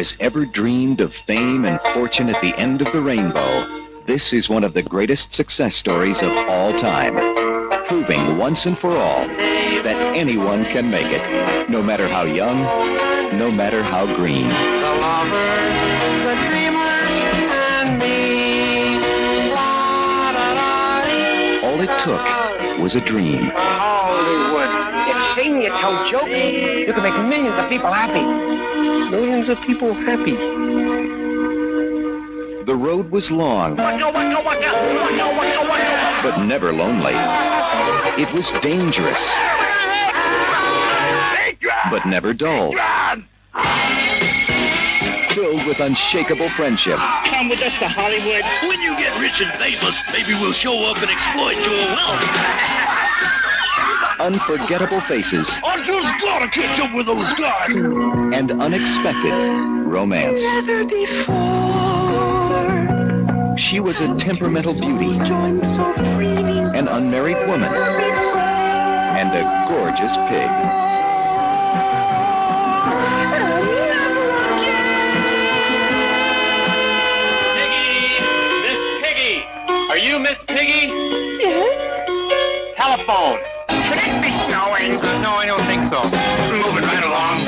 Has ever dreamed of fame and fortune at the end of the rainbow, this is one of the greatest success stories of all time, proving once and for all that anyone can make it, no matter how young, no matter how green. The lovers, the dreamers, and me. La, da, da. All it took was a dream. Hollywood. You sing, you tell jokes. You can make millions of people happy. Millions of people happy. The road was long, but never lonely. It was dangerous, but never dull. Filled with unshakable friendship, Come with us to Hollywood. When you get rich and famous, maybe we'll show up and exploit your wealth. unforgettable faces, I just gotta catch up with those guys. and unexpected romance. Never before She was a temperamental beauty, joined so freely. an unmarried woman, and a gorgeous pig. Piggy! Miss Piggy! Are you Miss Piggy? Yes? Telephone! No, I don't think so. Moving right along.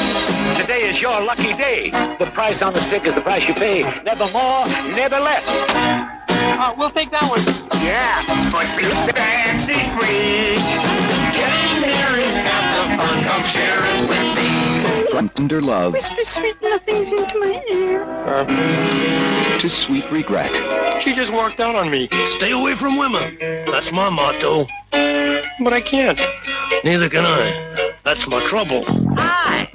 Today is your lucky day. The price on the stick is the price you pay. Never more, never less. Uh, we'll take that one. Yeah, but feel fancy free. Getting there is half the fun. Come share it with me. From tender love Whisper sweet nothings into my ear. to sweet regret, She just walked out on me. Stay away from women. That's my motto. But I can't. Neither can I. That's my trouble. Hi,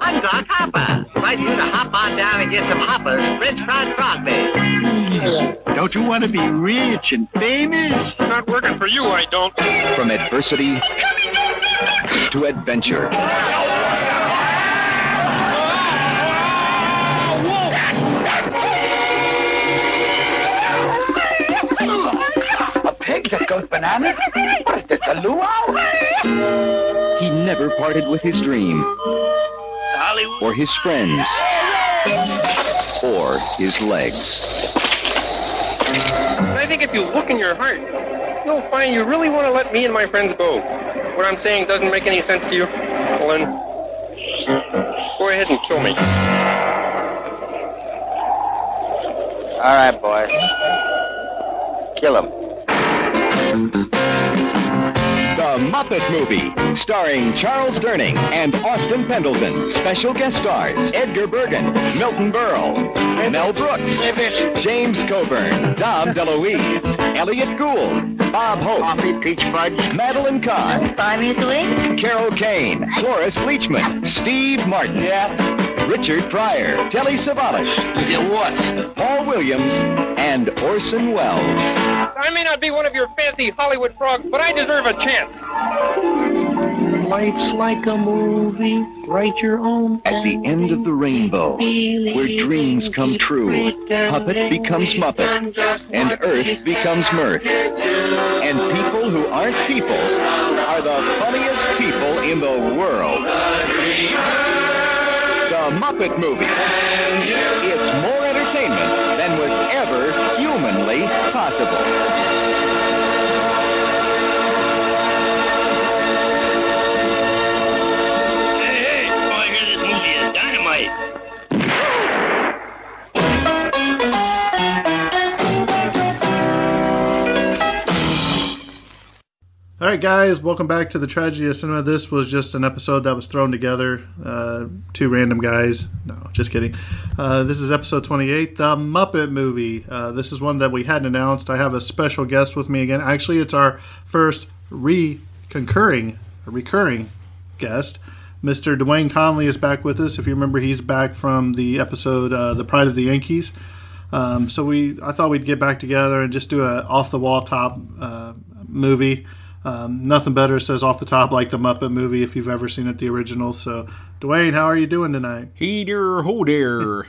I'm Doc Hopper. Invite you to hop on down and get some Hopper's French fried frog legs. Don't you want to be rich and famous? Not working for you, I don't. from adversity to adventure. Pig that goes bananas? What is this, a luau? He never parted with his dream, Hollywood. or his friends, or his legs. I think if you look in your heart, you'll find you really want to let me and my friends go. What I'm saying doesn't make any sense to you? Well then, go ahead and kill me. All right, boys. Kill him. The Muppet Movie, starring Charles Durning and Austin Pendleton. Special guest stars Edgar Bergen, Milton Berle, Mel Brooks, James Coburn, Dom DeLuise, Elliot Gould, Bob Hope, Coffee, peach fudge. Madeline Kahn, Buy me a? Carol Kane, Cloris Leachman, Steve Martin, Richard Pryor, Telly Savalas, Get what? Paul Williams, and Orson Welles. I may not be one of your fancy Hollywood frogs, but I deserve a chance. Life's like a movie. Write your own. At the end of the rainbow, where dreams come true, Puppet becomes Muppet, and Earth becomes Mirth, and people people who aren't people are the funniest people in the world. The Muppet Movie. It's more entertainment than was ever humanly possible. All right, guys, welcome back to the Tragedy of Cinema. This was just an episode that was thrown together. Uh, two random guys. No, just kidding. Uh, this is episode 28, The Muppet Movie. Uh, this is one that we hadn't announced. I have a special guest with me again. Actually, it's our first re concurring, recurring guest. Mr. Dwayne Conley is back with us. If you remember, he's back from the episode uh, "The Pride of the Yankees." Um, so we, I thought we'd get back together and just do a off the wall top uh, movie. Um, nothing better says off the top like the Muppet movie if you've ever seen it, the original. So, Dwayne, how are you doing tonight? Hey there, ho there.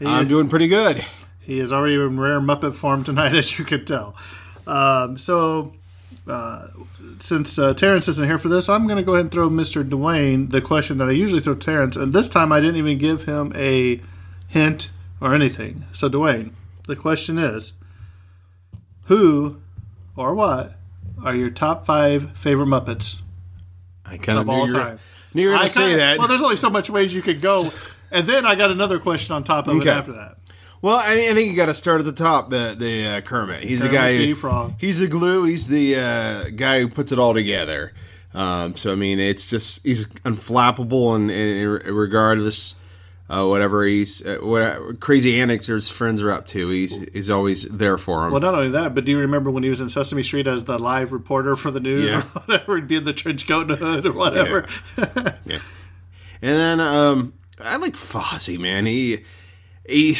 I'm doing pretty good. He is already in rare Muppet form tonight, as you could tell. Um, so, uh, since uh, Terrence isn't here for this, I'm going to go ahead and throw Mr. Dwayne the question that I usually throw Terrence, and this time I didn't even give him a hint or anything. So, Dwayne, the question is Who or what are your top five favorite Muppets I kind of knew all you were, time? knew you were going to say kinda- that. Well, there's only so much ways you could go. And then I got another question on top of Okay. it after that. Well, I, I think you got to start at the top. The the uh, Kermit. He's the guy. the Frog. He's the glue. He's the uh, guy who puts it all together. Um, so I mean, it's just he's unflappable, and, and regardless, uh, whatever he's uh, whatever crazy antics his friends are up to, he's he's always there for him. Well, not only that, but do you remember when he was in Sesame Street as the live reporter for the news Yeah. or whatever? He'd be in the trench coat and hood or whatever. Yeah. And then um, I like Fozzie, man. He he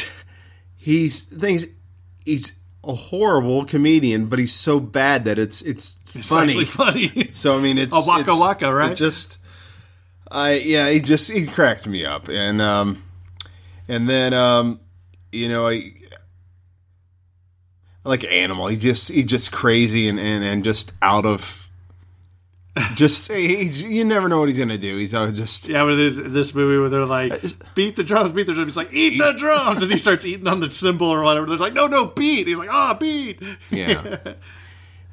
he's things he's a horrible comedian, but he's so bad that it's it's, funny. Funny. So I mean, it's A waka it's- waka, right? It just, I yeah, he just he cracked me up, and um, and then um, you know, I, like Animal. He just he just crazy and and, and just out of. Just he, you never know what he's gonna do. He's always just yeah, but there's this movie where they're like, beat the drums, beat the drums. He's like, eat the drums. And he starts eating on the cymbal or whatever. They're like, no, no, beat. He's like, ah, beat. yeah.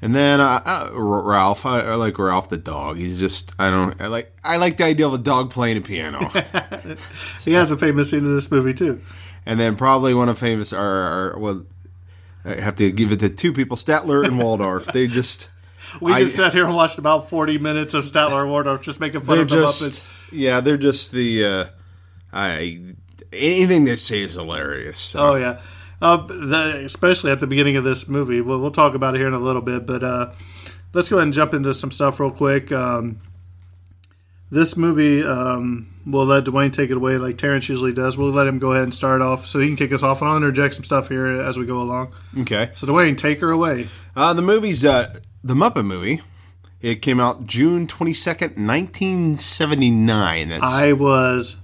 And then uh, uh, Ralph, I, I like Ralph the dog. He's just I don't I like I like the idea of a dog playing a piano. He has a famous scene in this movie, too. and then probably one of famous are, are well, I have to give it to two people, Statler and Waldorf. They just We I- just sat here and watched about 40 minutes of Statler and Waldorf just making fun of the just Muppets. yeah, they're just the uh, I anything they say is hilarious. So. Oh yeah, uh, the, especially at the beginning of this movie. Well, we'll talk about it here in a little bit, but uh, let's go ahead and jump into some stuff real quick. Um, this movie, um, we'll let Dwayne take it away, like Terrence usually does. We'll let him go ahead and start off, so he can kick us off, and I'll interject some stuff here as we go along. Okay, So Dwayne, take her away. uh, the movie's uh, the Muppet movie. It came out June twenty second, nineteen seventy nine. That's I was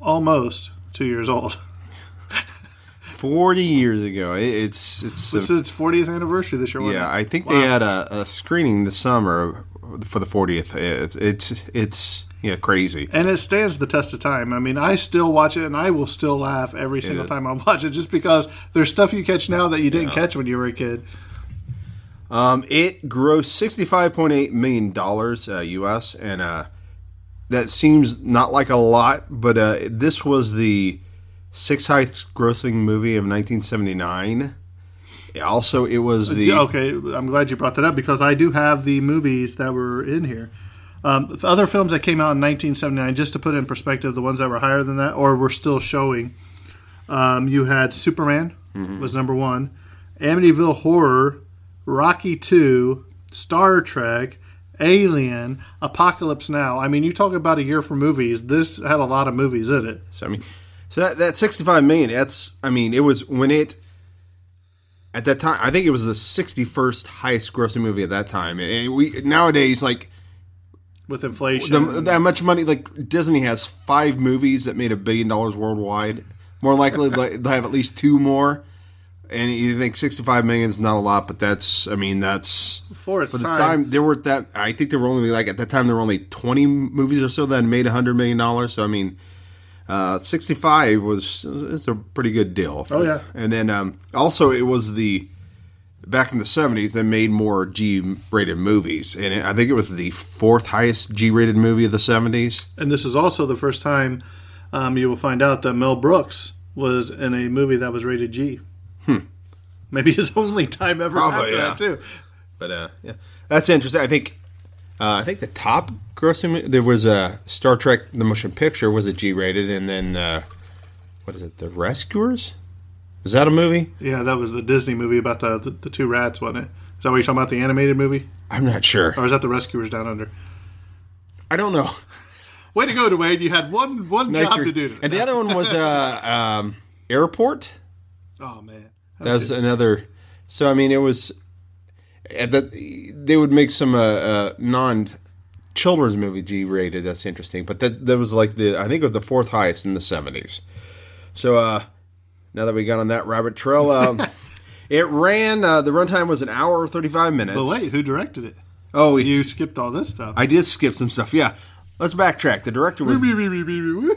almost two years old. forty years ago. It, it's it's It's its 40th anniversary this year. wasn't Yeah, it? I think Wow. they had a, a screening this summer for the 40th. It's it's, it's yeah crazy. And it stands the test of time. I mean, I still watch it, and I will still laugh every single is. time I watch it, just because there's stuff you catch now that you didn't catch when you were a kid. Um, it grossed 65.8 million dollars uh, U.S. and uh, that seems not like a lot, but uh, this was the sixth highest grossing movie of 1979. Also, it was the okay, I'm glad you brought that up because I do have the movies that were in here. Um, the other films that came out in 1979, just to put in perspective, the ones that were higher than that or were still showing, um, you had Superman Mm-hmm. was number one, Amityville Horror, Rocky Two, Star Trek, Alien, Apocalypse Now. I mean, you talk about a year for movies. This had a lot of movies in it. So I mean, so that that sixty five million. That's I mean, it was when it at that time. I think it was the sixty first highest grossing movie at that time. And we nowadays like with inflation. the, that much money. Like Disney has five movies that made a billion dollars worldwide. More likely they'll have at least two more. and you think 65 million is not a lot, but that's, I mean, that's For its for the time. time there were that. I think there were only like at that time there were only 20 movies or so that made 100 million dollars. So I mean, uh, 65 was it's a pretty good deal. Oh, yeah. and then um, also it was the back in the 70s they made more G-rated movies, and it, I think it was the fourth highest G-rated movie of the 70s. And this is also the first time um, you will find out that Mel Brooks was in a movie that was rated G. Hmm. Maybe his only time ever Probably, after yeah. that too. But uh, yeah, that's interesting. I think uh, I think the top grossing there was a Star Trek the motion picture was a G rated, and then uh, what is it? The Rescuers. Is that a movie? Yeah, that was the Disney movie about the the, the two rats, wasn't it? Is that what you're talking about? The animated movie, I'm not sure. or is that the Rescuers Down Under? I don't know. Way to go, Dwayne! You had one one job to do. And the other one was uh, um, Airport. oh man, That was another. So I mean, it was that they would make some uh, uh, non children's movie G rated. That's interesting, but that that was like the I think it was the fourth highest in the seventies. So uh, now that we got on that rabbit trail, um, it ran. Uh, the runtime was an hour thirty five minutes. But wait, who directed it? oh, You skipped all this stuff. I did skip some stuff. Yeah, let's backtrack. The director was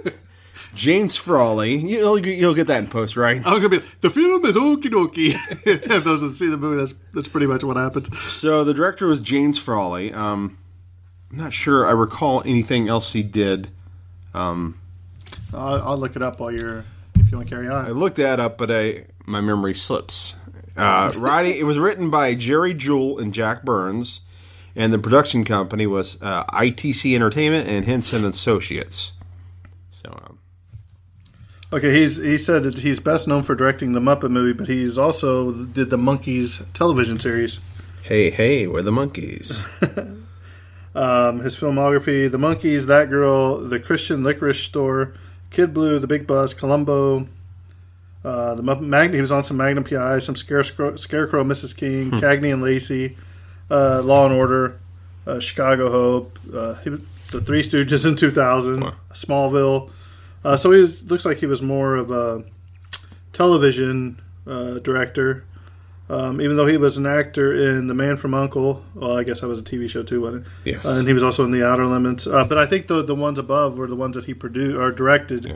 James Frawley. You'll you'll get that in post, right? I was gonna be like, the film is okie dokie. Those that see the movie, that's that's pretty much what happens. So the director was James Frawley. Um, I'm not sure I recall anything else he did. I'll, I'll look it up while you're if you want to carry on. I looked that up, but I my memory slips. Uh, it was written by Jerry Juhl and Jack Burns, and the production company was uh, ITC Entertainment and Henson Associates. So um, Okay, he's he said that he's best known for directing the Muppet movie, but he's also did the Monkees television series. hey, hey, we're the Monkees. Um, his filmography: The Monkees, That Girl, The Christian Licorice Store, Kid Blue, The Big Bus, Columbo. Uh, the Muppet Mag- he was on some Magnum PI, some Scarecrow, Scarecrow Mrs. King, Cagney and Lacey, uh, Law and Order, uh, Chicago Hope. Uh, he was, the Three Stooges in 2000, Smallville. Uh, so he was, looks like he was more of a television uh, director. Um, even though he was an actor in The Man from Uncle, well, I guess that was a TV show too, wasn't it? Yes. Uh, and he was also in The Outer Limits. Uh, but I think the the ones above were the ones that he produced or directed.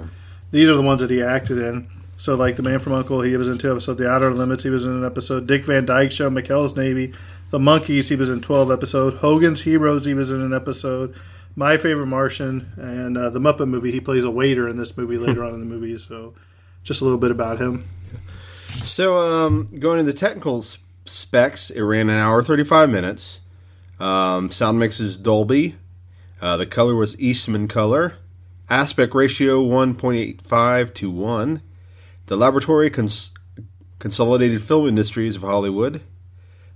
These are the ones that he acted in. So like The Man from Uncle, he was in two episodes. The Outer Limits, he was in an episode. Dick Van Dyke Show, McHale's Navy, The Monkees, he was in twelve episodes. Hogan's Heroes, he was in an episode. My Favorite Martian and uh, the Muppet movie. He plays a waiter in this movie later on in the movie. So just a little bit about him. So, um, going into the technical specs, it ran an hour thirty five minutes. Um, sound mix is Dolby. Uh, the color was Eastman color. Aspect ratio one point eight five to one. The laboratory cons- Consolidated Film Industries of Hollywood.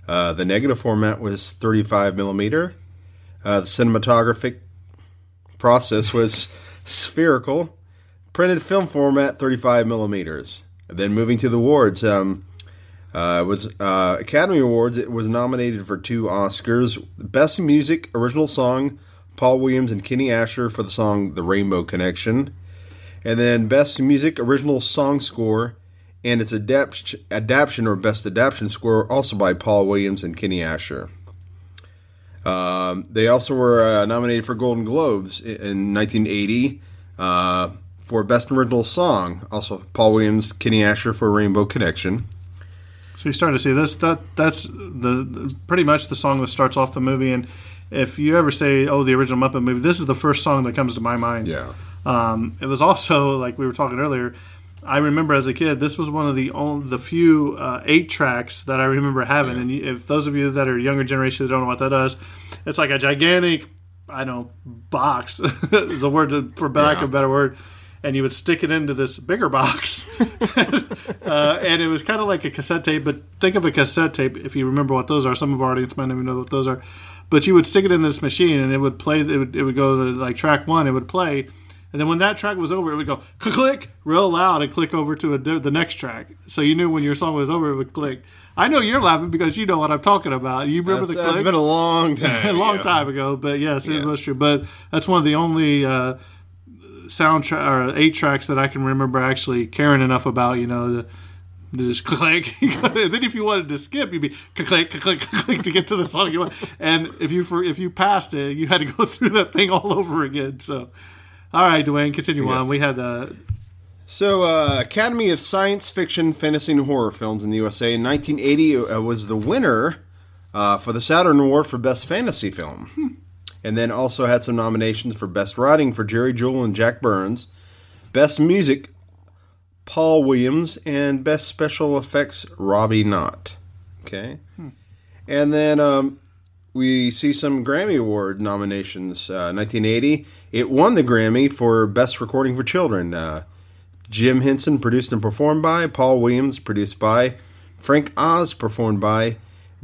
Uh, the negative format was thirty five millimeter. Uh, the cinematographic process was spherical. Printed film format, 35 millimeters. And then moving to the awards, um, uh, was uh, Academy Awards. It was nominated for two Oscars: Best Music Original Song, Paul Williams and Kenny Ascher for the song "The Rainbow Connection," and then Best Music Original Song Score and its adapt- adaptation or Best Adaptation Score, also by Paul Williams and Kenny Ascher. Um, they also were uh, nominated for Golden Globes in 1980 uh, for Best Original Song. Also, Paul Williams, Kenny Ascher for Rainbow Connection. So you're starting to see this. That that's the, the pretty much the song that starts off the movie. And if you ever say, "Oh, the original Muppet movie," this is the first song that comes to my mind. Yeah. Um, it was also like we were talking earlier. I remember as a kid, this was one of the only, the few uh, eight tracks that I remember having. And if those of you that are younger generation that don't know what that is, it's like a gigantic, I don't know, box is the word to, for lack of a better word. And you would stick it into this bigger box, uh, and it was kind of like a cassette tape. But think of a cassette tape if you remember what those are. Some of our audience might not even know what those are. But you would stick it in this machine, and it would play. It would, it would go to like track one. It would play, and then when that track was over, it would go click, click real loud and click over to a, the next track. So you knew when your song was over, it would click. I know you're laughing because you know what I'm talking about. You remember That's, the clicks? been a long time. a long yeah. time ago, but yes, it Yeah. was true. But that's one of the only uh, sound tra- or eight tracks that I can remember actually caring enough about. You know, The, Just click. then if you wanted to skip, you'd be click, click, click, click to get to the song you want. And if you for if you passed it, you had to go through that thing all over again. So, all right, Dwayne, continue on. We had uh, So, uh, Academy of Science Fiction, Fantasy, and Horror Films in the USA in 1980 uh, was the winner uh, for the Saturn Award for Best Fantasy Film. And then also had some nominations for Best Writing for Jerry Juhl and Jack Burns, Best Music, Paul Williams, and Best Special Effects, Robbie Knott. Okay. And then um, we see some Grammy Award nominations. Uh, 1980, it won the Grammy for Best Recording for Children. Uh, Jim Henson, produced and performed by, Paul Williams, produced by, Frank Oz, performed by,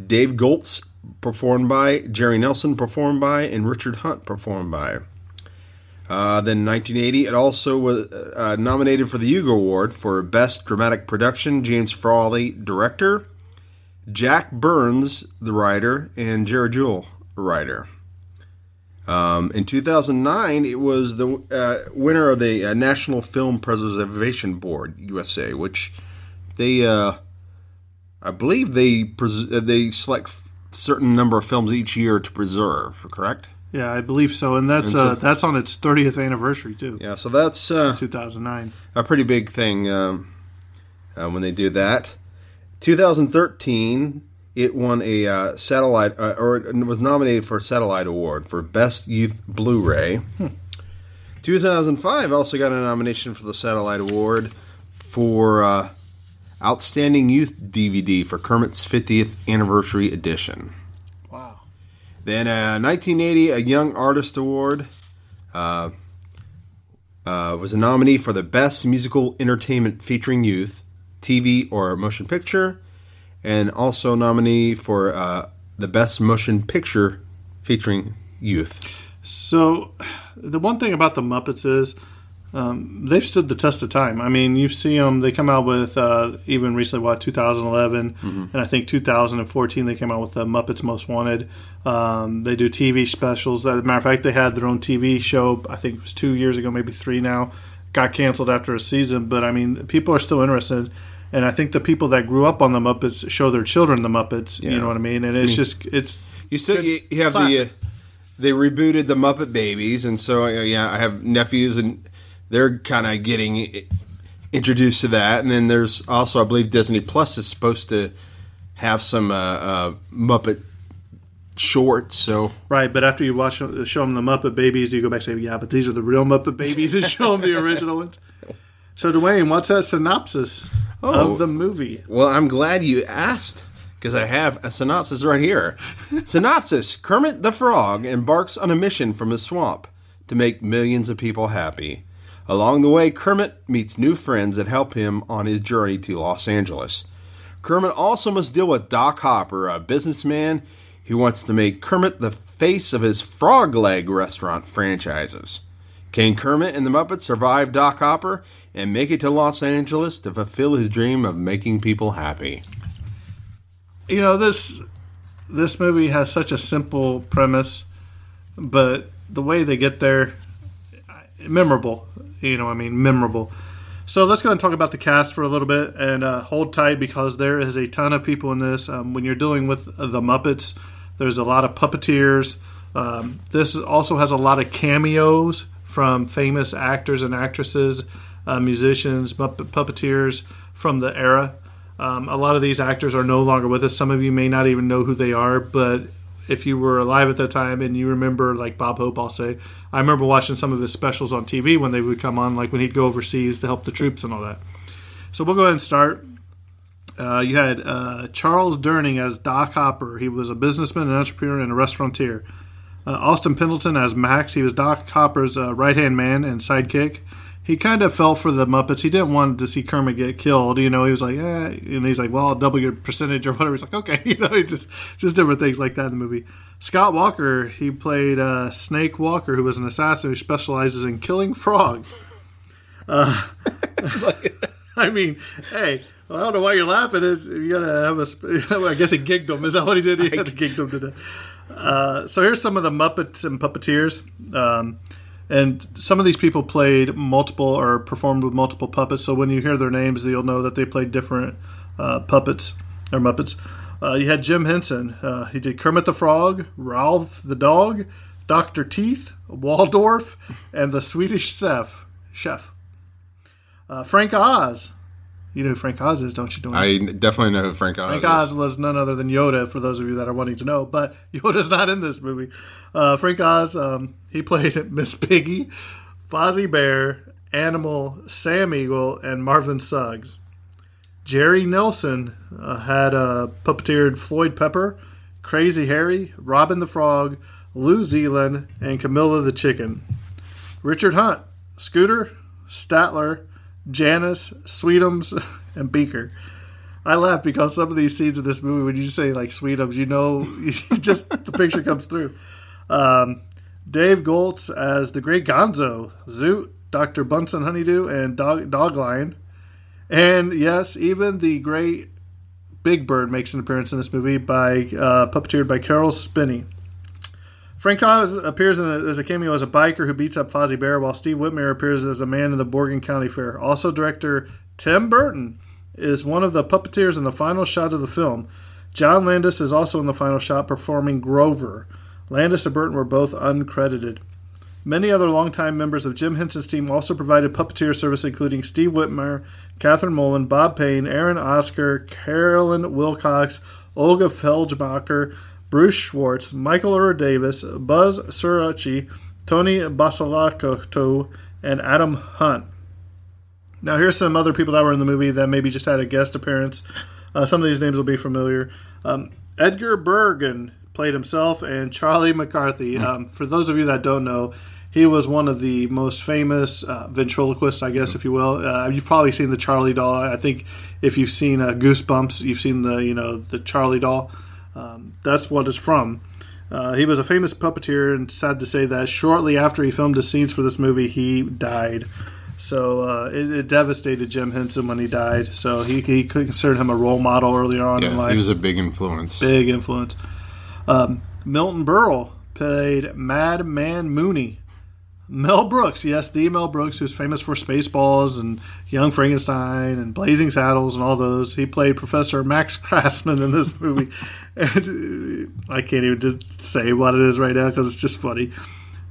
Dave Goltz, performed by, Jerry Nelson, performed by, and Richard Hunt, performed by. Uh, then 1980, it also was uh, nominated for the Hugo Award for Best Dramatic Production, James Frawley, director, Jack Burns, the writer, and Jared Juhl, writer. Um, in 2009, it was the uh, winner of the uh, National Film Preservation Board (USA), which they, uh, I believe, they pres- uh, they select certain number of films each year to preserve. Correct? yeah, I believe so, and that's And so- uh, that's on its 30th anniversary too. Yeah. So that's uh, 2009. a pretty big thing um, uh, when they do that. 2013, it won a uh, satellite, uh, or it was nominated for a satellite award for Best Youth Blu-ray. 2005 also got a nomination for the satellite award for uh, Outstanding Youth DVD for Kermit's 50th Anniversary Edition. Wow. Then uh, 1980, a Young Artist Award uh, uh, was a nominee for the Best Musical Entertainment Featuring Youth, TV or Motion Picture, and also nominee for uh, the Best Motion Picture Featuring Youth. So, the one thing about the Muppets is um, they've stood the test of time. I mean, you see them; they come out with uh, even recently, what 2011, and I think 2014 they came out with the Muppets Most Wanted. Um, they do TV specials. As a matter of fact, they had their own TV show. I think it was two years ago, maybe three now. Got canceled after a season, but I mean, people are still interested. And I think the people that grew up on the Muppets show their children the Muppets. You know what I mean? And it's just it's You still you, you have the uh, they rebooted the Muppet Babies, and so uh, yeah, I have nephews, and they're kind of getting introduced to that. And then there's also, I believe, Disney Plus is supposed to have some uh, uh, Muppet shorts. So Right, but after you watch show them the Muppet Babies, you go back and say, "Yeah, but these are the real Muppet Babies," and show them the original ones. So, Dwayne, what's a synopsis Oh. of the movie? Well, I'm glad you asked because I have a synopsis right here. synopsis Kermit the Frog embarks on a mission from his swamp to make millions of people happy. Along the way, Kermit meets new friends that help him on his journey to Los Angeles. Kermit also must deal with Doc Hopper, a businessman who wants to make Kermit the face of his frog leg restaurant franchises. Can Kermit and the Muppets survive Doc Hopper and make it to Los Angeles to fulfill his dream of making people happy? You know this this movie has such a simple premise, but the way they get there, memorable. You know, I mean, memorable. So let's go and talk about the cast for a little bit and uh, hold tight because there is a ton of people in this. Um, when you're dealing with the Muppets, there's a lot of puppeteers. Um, this also has a lot of cameos from famous actors and actresses, uh, musicians, puppeteers from the era. Um, a lot of these actors are no longer with us. Some of you may not even know who they are, but if you were alive at that time and you remember, like Bob Hope, I'll say, I remember watching some of his specials on TV when they would come on, like when he'd go overseas to help the troops and all that. So we'll go ahead and start. Uh, you had uh, Charles Durning as Doc Hopper. He was a businessman, an entrepreneur, and a restaurateur. Uh, Austin Pendleton as Max. He was Doc Hopper's uh, right hand man and sidekick. He kind of fell for the Muppets. He didn't want to see Kermit get killed. You know, he was like, eh. And he's like, well, I'll double your percentage or whatever. He's like, okay. You know, he just, just different things like that in the movie. Scott Walker, he played uh, Snake Walker, who was an assassin who specializes in killing frogs. Uh, I mean, hey, well, I don't know why you're laughing. It's, you gotta have a. I guess he gigged him. Is that what he did? He had to gigged him to death. Uh, so here's some of the Muppets and puppeteers, um, and some of these people played multiple or performed with multiple puppets. So when you hear their names, you'll know that they played different uh, puppets or Muppets. Uh, you had Jim Henson. Uh, he did Kermit the Frog, Ralph the Dog, Doctor Teeth, Waldorf, and the Swedish Chef. Chef. Uh, Frank Oz. You know who Frank Oz is, don't you? Dwayne? I definitely know who Frank Oz Frank is. Oz was none other than Yoda, for those of you that are wanting to know. But Yoda's not in this movie. Uh, Frank Oz, um, he played Miss Piggy, Fozzie Bear, Animal, Sam Eagle, and Marvin Suggs. Jerry Nelson uh, had uh, puppeteered Floyd Pepper, Crazy Harry, Robin the Frog, Lou Zealand, and Camilla the Chicken. Richard Hunt, Scooter, Statler, Janice, Sweetums, and Beaker. I laugh because some of these scenes in this movie, when you say like Sweetums, you know, just the picture comes through. Um, Dave Goltz as the Great Gonzo, Zoot, Dr. Bunsen Honeydew, and Dog, Dog Lion. And yes, even the great Big Bird makes an appearance in this movie by uh, puppeteered by Caroll Spinney. Frank Oz appears a, as a cameo as a biker who beats up Fozzie Bear, while Steve Whitmire appears as a man in the Morgan County Fair. Also, director Tim Burton is one of the puppeteers in the final shot of the film. John Landis is also in the final shot performing Grover. Landis and Burton were both uncredited. Many other longtime members of Jim Henson's team also provided puppeteer service, including Steve Whitmire, Kathryn Mullen, Bob Payne, Aaron Oscar, Carolyn Wilcox, Olga Feldmacher, Bruce Schwartz, Michael Earl Davis, Buzz Surachi, Tony Basalakoto, and Adam Hunt. Now, here's some other people that were in the movie that maybe just had a guest appearance. Uh, some of these names will be familiar. Um, Edgar Bergen played himself, and Charlie McCarthy. Um, for those of you that don't know, he was one of the most famous uh, ventriloquists, I guess, if you will. Uh, you've probably seen the Charlie doll. I think if you've seen uh, Goosebumps, you've seen the you know the Charlie doll. Um, that's what it's from. Uh, he was a famous puppeteer, and sad to say that shortly after he filmed the scenes for this movie, he died. So uh, it, it devastated Jim Henson when he died. So he, he considered him a role model earlier on in life. he was a big influence. big influence. Um, Milton Berle played Madman Mooney. Mel Brooks, yes, the Mel Brooks, who's famous for Spaceballs and Young Frankenstein and Blazing Saddles and all those. He played Professor Max Krassman in this movie. and uh, I can't even just say what it is right now because it's just funny.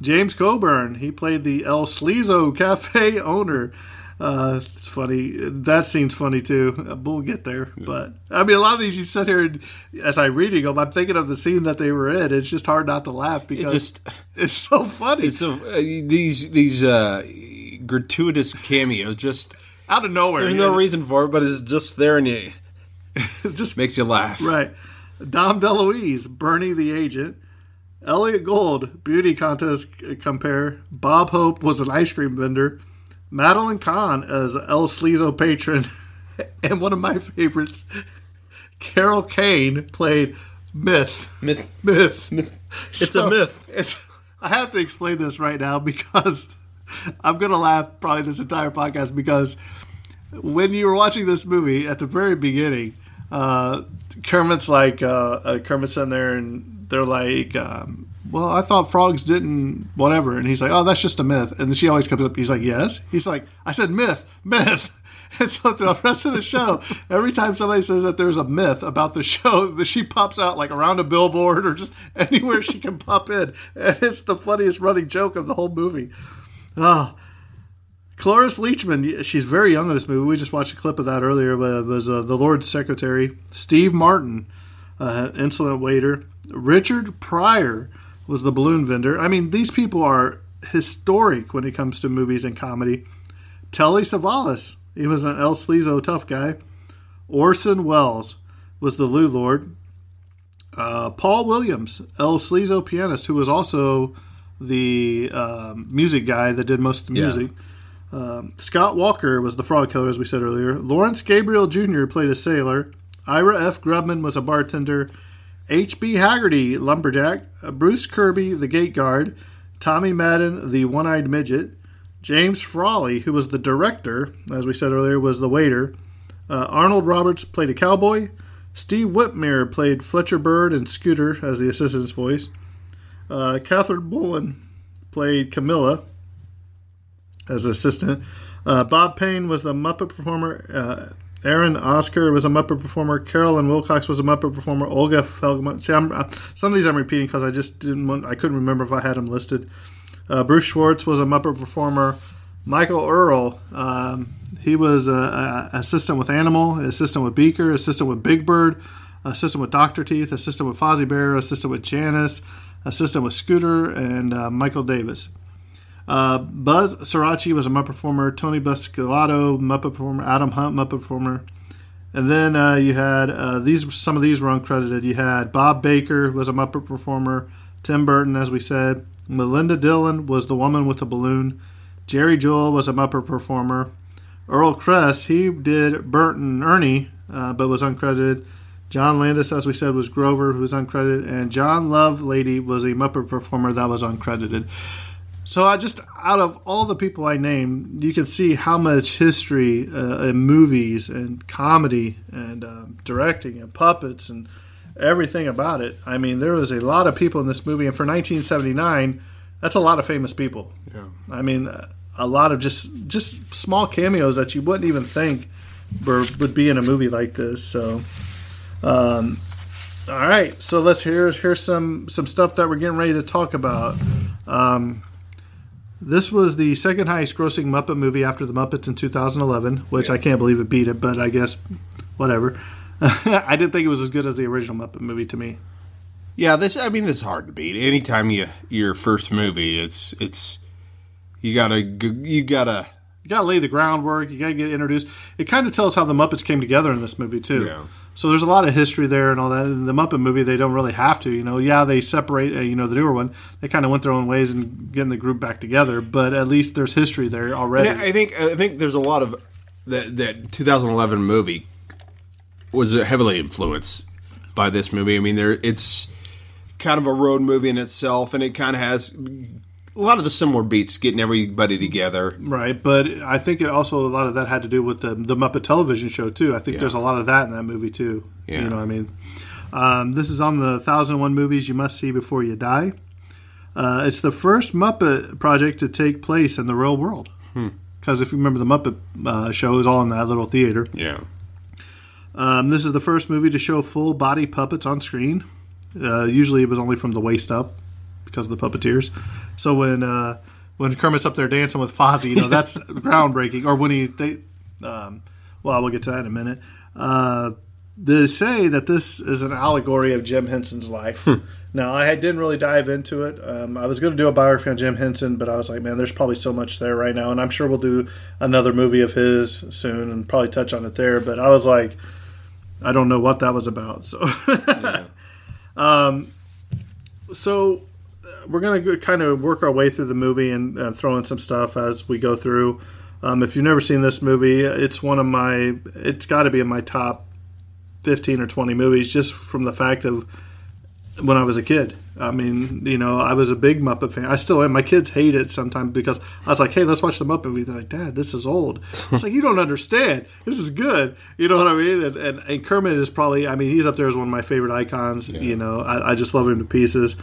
James Coburn, he played the El Sleazo Cafe owner. Uh, it's funny. That scene's funny too. Uh, We'll get there. But I mean, a lot of these you sit here and as I reading them, I'm thinking of the scene that they were in. It's just hard not to laugh because just- it's so funny. It's so uh, these these uh, gratuitous cameos just out of nowhere. there's yeah. no reason for it, but it's just there and it just makes you laugh. Right. Dom DeLuise, Bernie the agent. Elliot Gold, beauty contest compare. Bob Hope was an ice cream vendor. Madeline Kahn as El Sleazo patron. and one of my favorites, Carol Kane played Myth. Myth. Myth. It's a myth. It's, I have to explain this right now because I'm going to laugh probably this entire podcast because when you were watching this movie at the very beginning, uh, Kermit's like, uh, uh, Kermit's in there and they're like, um, well, I thought frogs didn't, whatever. And he's like, oh, that's just a myth. And she always comes up, he's like, yes. He's like, I said myth, myth. And so through the rest of the show, every time somebody says that there's a myth about the show, that she pops out like around a billboard or just anywhere she can pop in. And it's the funniest running joke of the whole movie. Ah, Cloris Leachman, she's very young in this movie. We just watched a clip of that earlier. But it was uh, the Lord's Secretary, Steve Martin, uh, insolent waiter. Richard Pryor was the balloon vendor. I mean, these people are historic when it comes to movies and comedy. Telly Savalas, he was an El Sleazo tough guy. Orson Welles was the Lew Lord. Uh, Paul Williams, El Sleazo pianist, who was also the um, music guy that did most of the Yeah. music. Um, Scott Walker was the frog killer, as we said earlier. Lawrence Gabriel Jr. played a sailor. Ira F. Grubman was a bartender. H.B. Haggerty, lumberjack. Uh, Bruce Kirby, the gate guard. Tommy Madden, the one eyed midget. James Frawley, who was the director, as we said earlier, was the waiter. Uh, Arnold Roberts played a cowboy. Steve Whitmire played Fletcher Bird and Scooter as the assistant's voice. Uh, Catherine Bullen played Camilla as assistant. Uh, Bob Payne was the Muppet performer. Aaron Oscar was a Muppet performer. Carolyn Wilcox was a Muppet performer. Olga Feldman. See, I'm, uh, some of these I'm repeating because I just didn't. Want, I couldn't remember if I had them listed. Uh, Bruce Schwartz was a Muppet performer. Michael Earl. Um, he was a, a assistant with Animal, assistant with Beaker, assistant with Big Bird, assistant with Doctor Teeth, assistant with Fozzie Bear, assistant with Janice, assistant with Scooter, and uh, Michael Davis. Uh, Buzz Srirachi was a Muppet performer. Tony Buscalato, Muppet performer. Adam Hunt, Muppet performer. And then uh, you had uh, these. Some of these were uncredited. You had Bob Baker was a Muppet performer. Tim Burton, as we said. Melinda Dillon was the woman with the balloon. Jerry Juhl was a Muppet performer. Earl Kress, he did Bert and Ernie, uh, but was uncredited. John Landis, as we said, was Grover, who was uncredited, and John Lovelady was a Muppet performer that was uncredited. So I just out of all the people I named, you can see how much history uh, in movies and comedy and um, directing and puppets and everything about it. I mean, there was a lot of people in this movie, and for 1979, that's a lot of famous people. Yeah. I mean, a lot of just just small cameos that you wouldn't even think were, would be in a movie like this. So, um, all right, so let's hear here's some some stuff that we're getting ready to talk about. Um, this was the second highest grossing Muppet movie after the Muppets in 2011, which I can't believe it beat it, but I guess whatever. I didn't think it was as good as the original Muppet movie to me. Yeah, this. I mean, this is hard to beat. Anytime you your first movie, it's it's you gotta you gotta You gotta lay the groundwork. You gotta get introduced. It kind of tells how the Muppets came together in this movie too. Yeah. So there's a lot of history there and all that. In the Muppet movie, they don't really have to. You know, yeah, they separate. Uh, you know, the newer one, they kind of went their own ways and getting the group back together. But at least there's history there already. And I think I think there's a lot of that that 2011 movie was heavily influenced by this movie. I mean, there it's kind of a road movie in itself, and it kind of has a lot of the similar beats, getting everybody together. Right, but I think it also a lot of that had to do with the the Muppet television show too. I think Yeah. there's a lot of that in that movie too. Yeah. You know what I mean? Um, this is on the 1001 movies you must see before you die. Uh, it's the first Muppet project to take place in the real world. Hmm. Because if you remember, the Muppet uh, show is all in that little theater. Yeah. Um, this is the first movie to show full body puppets on screen. Uh, usually, it was only from the waist up because of the puppeteers. So when uh, when Kermit's up there dancing with Fozzie, you know that's groundbreaking. Or when he, they, um, well, we'll get to that in a minute. Uh, they say that this is an allegory of Jim Henson's life. now, I didn't really dive into it. Um, I was going to do a biography on Jim Henson, but I was like, man, there's probably so much there right now, and I'm sure we'll do another movie of his soon and probably touch on it there. But I was like, I don't know what that was about. So, um, so we're gonna kind of work our way through the movie and uh, throw in some stuff as we go through. Um, if you've never seen this movie, it's one of my. It's got to be in my top fifteen or twenty movies, just from the fact of when I was a kid. I mean, you know, I was a big Muppet fan. I still am. My kids hate it sometimes because I was like, "Hey, let's watch the Muppet movie." They're like, "Dad, this is old." It's like you don't understand. This is good. You know what I mean? And, and, and Kermit is probably. I mean, he's up there as one of my favorite icons. You know, I, I just love him to pieces.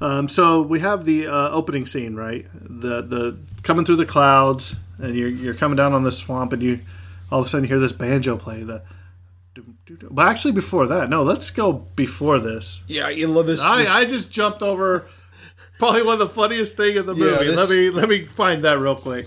Um, so we have the uh, opening scene, right? The the coming through the clouds, and you're you're coming down on the swamp, and you all of a sudden you hear this banjo play. The well, actually, before that, no, let's go before this. Yeah, you love this. I, this- I just jumped over probably one of the funniest thing in the Yeah, movie. this- let me let me find that real quick.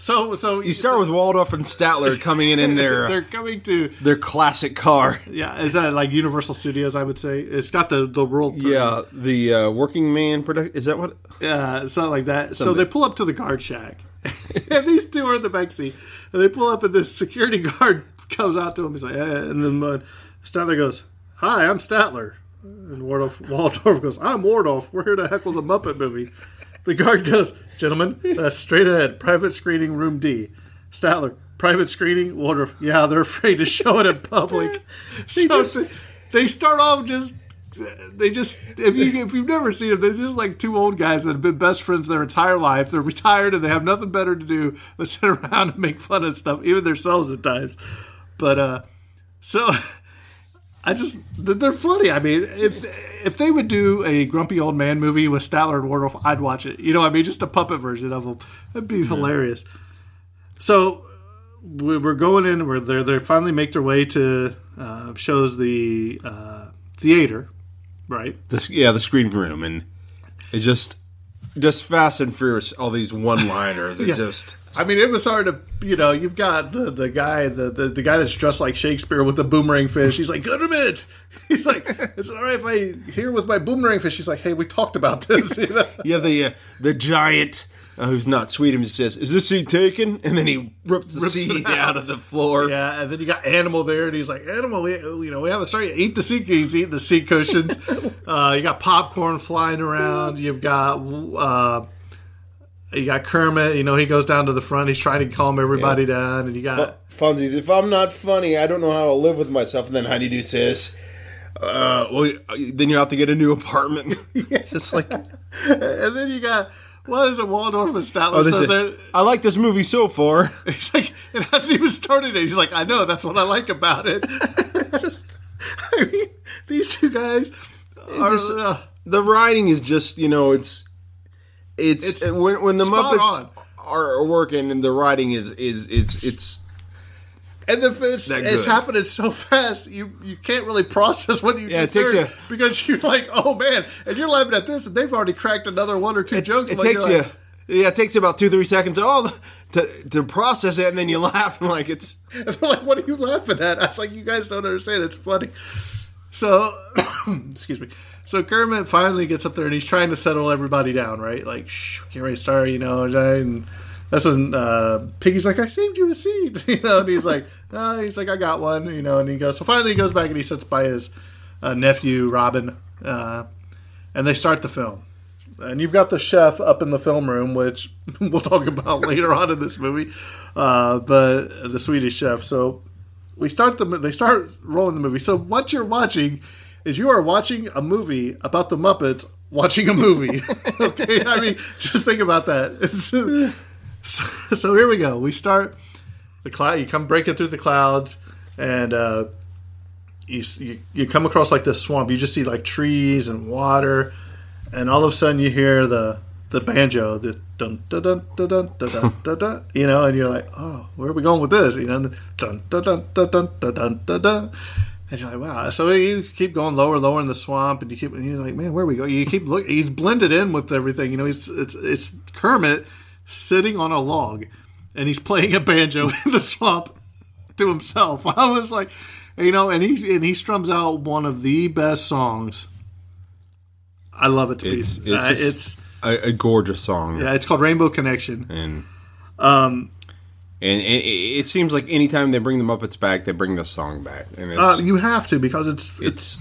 So so you start with Waldorf and Statler coming in in their they're coming to their classic car. yeah. Is that like Universal Studios? I would say it's got the the world. Yeah, the uh, Working Man product. Is that what? Yeah, something like that. So they pull up to the guard shack, and these two are in the back seat, and they pull up, and this security guard comes out to him. He's like, eh, and then uh, Statler goes, "Hi, I'm Statler," and Waldorf, Waldorf goes, "I'm Waldorf. We're here to heckle the Muppet movie." The guard goes, "Gentlemen, that's straight ahead. Private screening, room D." Statler, private screening. Waldorf, yeah, they're afraid to show it in public. so they start off just they just if you if you've never seen them, they're just like two old guys that have been best friends their entire life. They're retired and they have nothing better to do but sit around and make fun of stuff, even themselves at times. But uh so I just they're funny. I mean, if if they would do a grumpy old man movie with Statler and Waldorf, I'd watch it. You know, what I mean, just a puppet version of them. That'd be hilarious. So we- we're going in. Where they they finally make their way to uh, shows the uh, theater, right? The, yeah, the screen room, and it's just just fast and furious. All these one-liners. It's Yeah. just I mean, it was hard to, you know, you've got the, the guy, the, the, the guy that's dressed like Shakespeare with the boomerang fish. He's like, good a minute. He's like, it's all right if I here with my boomerang fish. He's like, hey, we talked about this. You know? yeah. The uh, the giant. Uh, who's not Sweetums says, "Is this seat taken?" And then he rips the Rips seat out. out of the floor. Yeah, and then you got Animal there, and he's like, Animal, we, you know, we haven't started. Eat the seat, he's eating the seat cushions. uh, you got popcorn flying around. You've got, uh, you got Kermit. You know, he goes down to the front. He's trying to calm everybody down, and you got. Fozzie, if I'm not funny, I don't know how I'll live with myself. And then Honeydew says, uh, well, then you have to get a new apartment. it's like, and then you got what is it? Waldorf and Statler oh, this says is, there. I like this movie so far. He's like, it hasn't even started yet. He's like, I know. That's what I like about it. I mean, these two guys are. Just- uh, the writing is just, you know, it's, it's, It's uh, when, when the Muppets on. are working and the writing is, is, it's, it's, and the it's, it's happening so fast, you you can't really process what you Yeah, just takes heard you- because you're like, oh man, and you're laughing at this, and they've already cracked another one or two jokes. it like, takes you're like- yeah, it takes you about two, three seconds oh, to, all to, to process it. And then you laugh and like, it's, And they're like, what are you laughing at? I was like, you guys don't understand. It's funny. So, excuse me. So Kermit finally gets up there and he's trying to settle everybody down, right? Like, shh, can't to start, you know. And that's when uh, Piggy's like, I saved you a seat, you know. And he's like, oh, he's like, I got one, you know. And he goes, so finally he goes back and he sits by his uh, nephew Robin, uh, and they start the film. And you've got the chef up in the film room, which we'll talk about later on in this movie. Uh, but the Swedish chef. So we start the they start rolling the movie. So what you're watching is you are watching a movie about the Muppets watching a movie. okay, I mean, just think about that. So, so here we go. We start the cloud. You come breaking through the clouds, and uh, you, you you come across like this swamp. You just see like trees and water, and all of a sudden you hear the the banjo, the dun dun dun dun dun dun dun, dun, dun you know, and you're like, oh, where are we going with this? You know, and dun dun dun dun dun dun dun dun. And you're like, wow. So you keep going lower, lower in the swamp, and you keep, and you're like, man, where are we going? You keep look. He's blended in with everything. You know, he's it's it's Kermit sitting on a log, and he's playing a banjo in the swamp to himself. I was like, you know, and he and he strums out one of the best songs. I love it to it's, pieces. it's, Uh, it's a, a gorgeous song. yeah, it's called Rainbow Connection. And, Um, and it, it seems like anytime they bring the Muppets back, they bring the song back. And it's, uh, you have to because it's it's.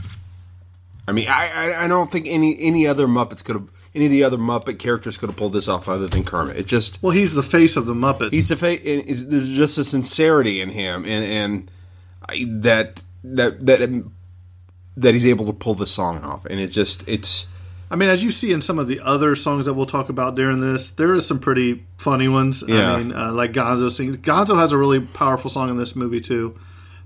I mean, I, I I don't think any any other Muppets could have any of the other Muppet characters could have pulled this off other than Kermit. It just well, he's the face of the Muppets. he's the fa- and There's just a sincerity in him, and and I, that that that that he's able to pull the song off, and it's just it's. I mean, as you see in some of the other songs that we'll talk about during this, there is some pretty funny ones. Yeah. I mean, uh, like Gonzo sings. Gonzo has a really powerful song in this movie too.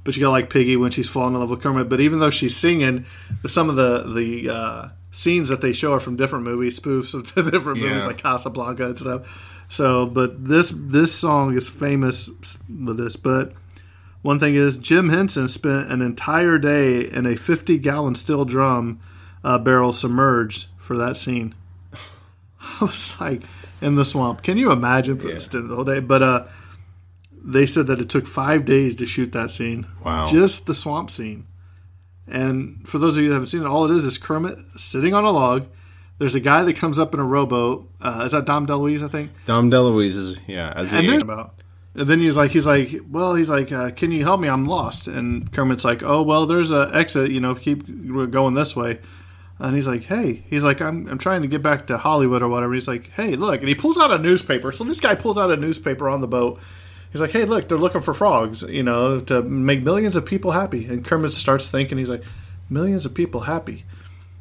But you got like Piggy when she's falling in love with Kermit. But even though she's singing, the, some of the the uh, scenes that they show are from different movies, spoofs of different movies like Casablanca and stuff. So, but this this song is famous with this. But one thing is, Jim Henson spent an entire day in a 50 gallon steel drum uh, barrel submerged for that scene. I was like, in the swamp. Can you imagine for the whole day? But uh, they said that it took five days to shoot that scene. Wow. Just the swamp scene. And for those of you that haven't seen it, all it is is Kermit sitting on a log. There's a guy that comes up in a rowboat. Uh, is that Dom DeLuise, I think? Dom DeLuise is yeah, as and a, about. And then he's like, he's like, well, he's like, uh, can you help me? I'm lost. And Kermit's like, oh well, there's a exit. You know, keep going this way. And he's like, hey, he's like, I'm, I'm trying to get back to Hollywood or whatever. He's like, hey, look, and he pulls out a newspaper. So this guy pulls out a newspaper on the boat. He's like, hey, look, they're looking for frogs, you know, to make millions of people happy. And Kermit starts thinking, he's like, millions of people happy.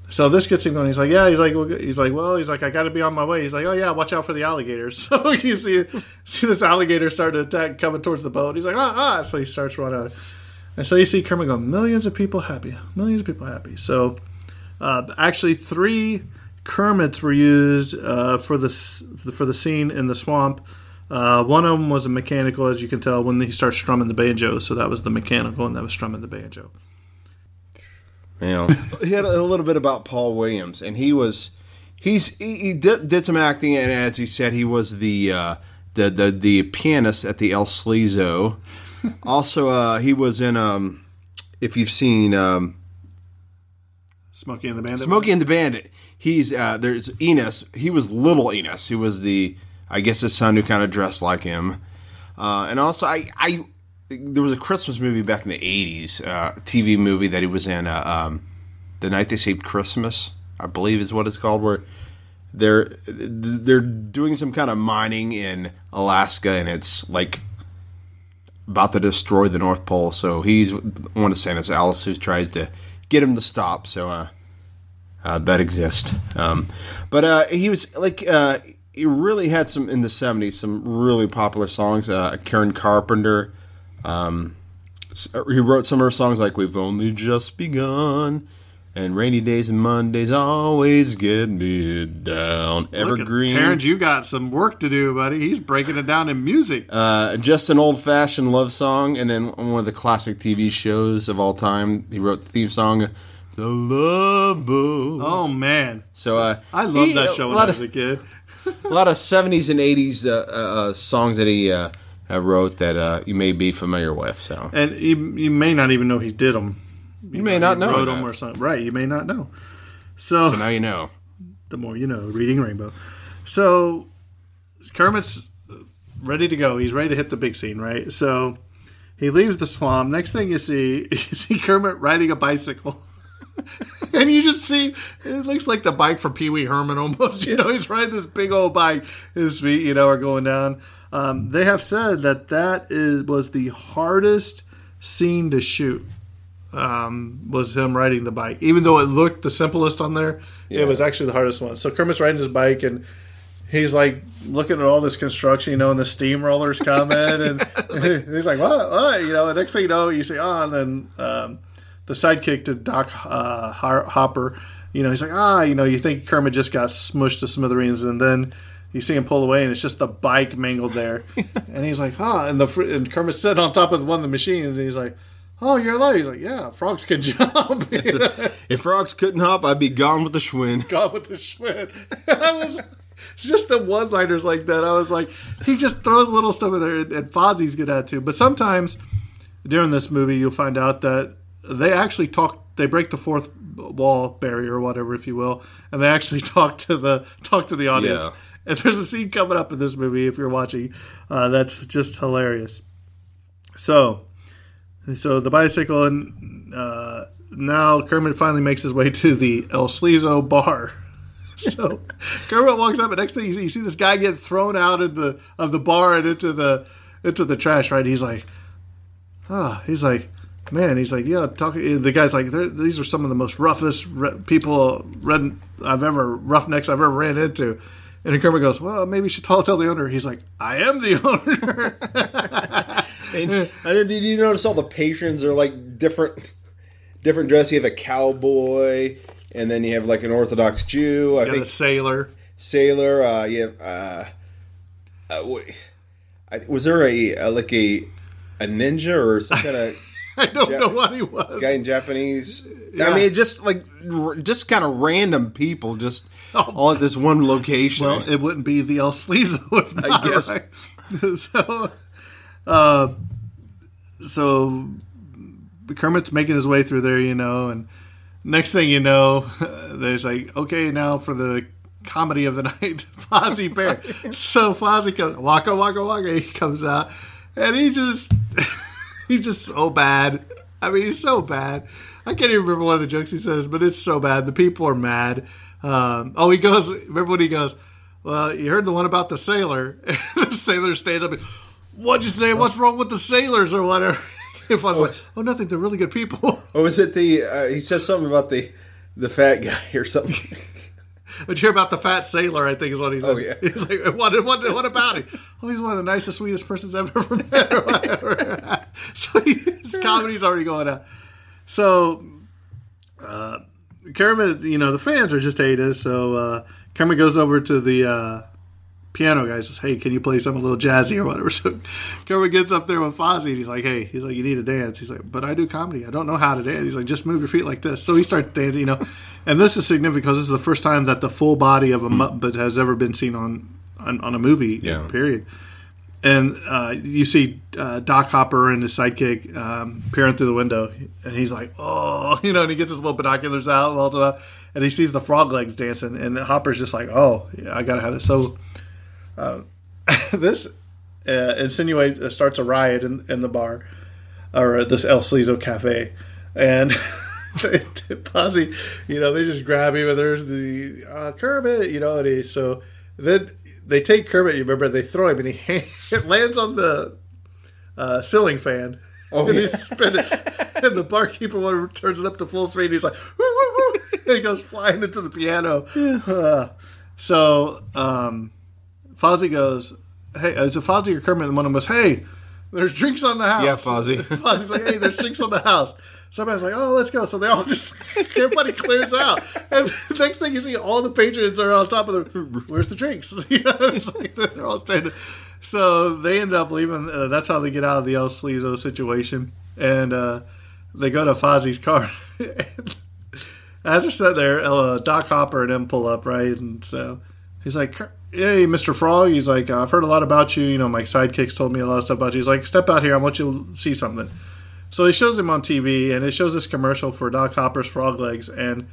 So this gets him going. He's like, yeah. He's like, well, he's like, well, he's like, I got to be on my way. He's like, oh yeah, watch out for the alligators. So you see, see this alligator start to attack, coming towards the boat. He's like, ah, ah. So he starts running. And so you see Kermit go, millions of people happy, millions of people happy. So uh, actually, three Kermits were used uh, for this for the scene in the swamp. Uh, one of them was a mechanical, as you can tell, when he starts strumming the banjo. So that was the mechanical, and that was strumming the banjo. Yeah, he had a little bit about Paul Williams, and he was he's he, he did, did some acting, and as he said, he was the uh, the, the the pianist at the El Sleazo. also, uh, he was in um, if you've seen um, Smokey and the Bandit. Smokey and the Bandit. He's uh, there's Enos. He was little Enos. He was the I guess his son who kind of dressed like him. Uh, and also, I, I there was a Christmas movie back in the '80s, uh, TV movie that he was in, uh, um, the night they saved Christmas, I believe is what it's called, where they're they're doing some kind of mining in Alaska, and it's like about to destroy the North Pole. So he's one of Santa's Alice who tries to get him to stop. So uh, uh, that exists. Um, but uh, he was like uh, he really had some in the '70s some really popular songs. Uh, Karen Carpenter. Um, he wrote some of her songs like "We've Only Just Begun." And rainy days and Mondays always get me down. Look at Evergreen. Terrence, you got some work to do, buddy. He's breaking it down in music. Uh, just an old fashioned love song, and then one of the classic TV shows of all time. He wrote the theme song, "The Love Boat." Oh man, So uh, I loved he- that show when I was of, a kid. a lot of '70s and '80s uh, uh, uh, songs that he uh, uh, wrote that uh, you may be familiar with. So And you, you may not even know he did them. You may not know. wrote that. them or something. Right, you may not know. So, So now you know. the more you know, reading Rainbow. So Kermit's ready to go. He's ready to hit the big scene, right? So he leaves the swamp. Next thing you see, you see Kermit riding a bicycle. and you just see it looks like the bike from Pee Wee Herman almost. You know, he's riding this big old bike. His feet, you know, are going down. Um, they have said that that is was the hardest scene to shoot. Um, was him riding the bike, even though it looked the simplest on there. It was actually the hardest one. So Kermit's riding his bike and he's like looking at all this construction, you know, and the steamrollers coming, and he's like, "What? What?" You know. And next thing you know, you say, "Oh," and then um, the sidekick to Doc uh, Hopper, you know, he's like, "Ah," you know, you think Kermit just got smushed to smithereens, and then you see him pull away, and it's just the bike mangled there, and he's like, "Ah," and the fr- and Kermit's sitting on top of one of the machines, and he's like. Oh, you're alive. He's like, yeah, frogs can jump. If frogs couldn't hop, I'd be gone with the Schwinn. Gone with the Schwinn. I was just the one liners like that. I was like, he just throws little stuff in there, and, and Fozzie's good at it too. But sometimes during this movie, you'll find out that they actually talk. They break the fourth wall barrier, or whatever, if you will, and they actually talk to the talk to the audience. Yeah. And there's a scene coming up in this movie if you're watching uh, that's just hilarious. So, so the bicycle and uh, now Kermit finally makes his way to the El Sleazo bar. so Kermit walks up, and next thing you see, you see this guy get thrown out of the of the bar and into the into the trash. Right? He's like, ah, he's like, man, he's like, yeah, talking. The guy's like, these are some of the most roughest re- people red, I've ever roughnecks I've ever ran into. And Kermit goes, well, maybe you should tell, tell the owner. He's like, I am the owner. And, did you notice all the patrons are like different, different dress? You have a cowboy, and then you have like an Orthodox Jew. I think a sailor. sailor. Uh, you have. Uh, uh, what, I, was there a, uh like a a ninja or some kind of I don't Ja- know what he was. guy in Japanese? Yeah. I mean, just like r- just kind of random people, just all at this one location. Well, it wouldn't be the El Sleazo if not, guess. right? so, uh, so Kermit's making his way through there, you know, and next thing you know, there's like, okay, now for the comedy of the night, Fozzie Bear. so Fozzie comes, waka waka waka, he comes out, and he just, he's just so bad. I mean, he's so bad. I can't even remember one of the jokes he says, but it's so bad. The people are mad. Um, oh, he goes. Remember when he goes? Well, you heard the one about the sailor. the sailor stands up. and, What'd you say? What's wrong with the sailors or whatever? If I was like, oh, nothing. They're really good people. or was it the? Uh, he says something about the the fat guy or something. But you hear about the fat sailor? I think is what he's. Oh, yeah. He's like, what? What? What about him? Oh, he's one of the nicest, sweetest persons I've ever met. Or so he, his comedy's already going out. So, uh, Kermit, you know, the fans are just hate us. So uh, Kermit goes over to the uh, piano guy says, "Hey, can you play something a little jazzy or whatever?" So Kermit gets up there with Fozzie. And he's like, "Hey," he's like, "You need to dance." He's like, "But I do comedy. I don't know how to dance." He's like, "Just move your feet like this." So he starts dancing, you know. And this is significant because this is the first time that the full body of a Muppet has ever been seen on on, on a movie. Yeah. Period. And uh, you see uh, Doc Hopper and his sidekick um, peering through the window, and he's like, "Oh," you know, and he gets his little binoculars out, and, all and he sees the frog legs dancing, and Hopper's just like, "Oh, yeah, I gotta have this." So uh, this uh, insinuates uh, starts a riot in, in the bar or this El Sleazo Cafe, and Posse, you know, they just grab him, and there's the uh, Kermit, you know, and he so then they take Kermit. You remember they throw him, and he it lands on the uh, ceiling fan. Oh, and yeah. he's spinning, and the barkeeper one turns it up to full speed. And he's like, woo, woo, woo, and he goes flying into the piano. Uh, so um, Fozzie goes, "Hey, is it Fozzie or Kermit?" And one of them goes, "Hey, there's drinks on the house." Yeah, Fozzie. Fozzie's like, "Hey, there's drinks on the house." Somebody's like, "Oh, let's go!" So they all just everybody clears out, and the next thing you see, all the patrons are on top of the. Where's the drinks? You know, it's like they're all standing. So they end up leaving. Uh, that's how they get out of the El Sleazo situation, and uh, they go to Fozzie's car. And as they're sitting there, uh, Doc Hopper and them pull up, right? And so he's like, "Hey, Mr. Frog." He's like, "I've heard a lot about you. You know, my sidekicks told me a lot of stuff about you." He's like, "Step out here. I want you to see something." So he shows him on TV, and it shows this commercial for Doc Hopper's frog legs, and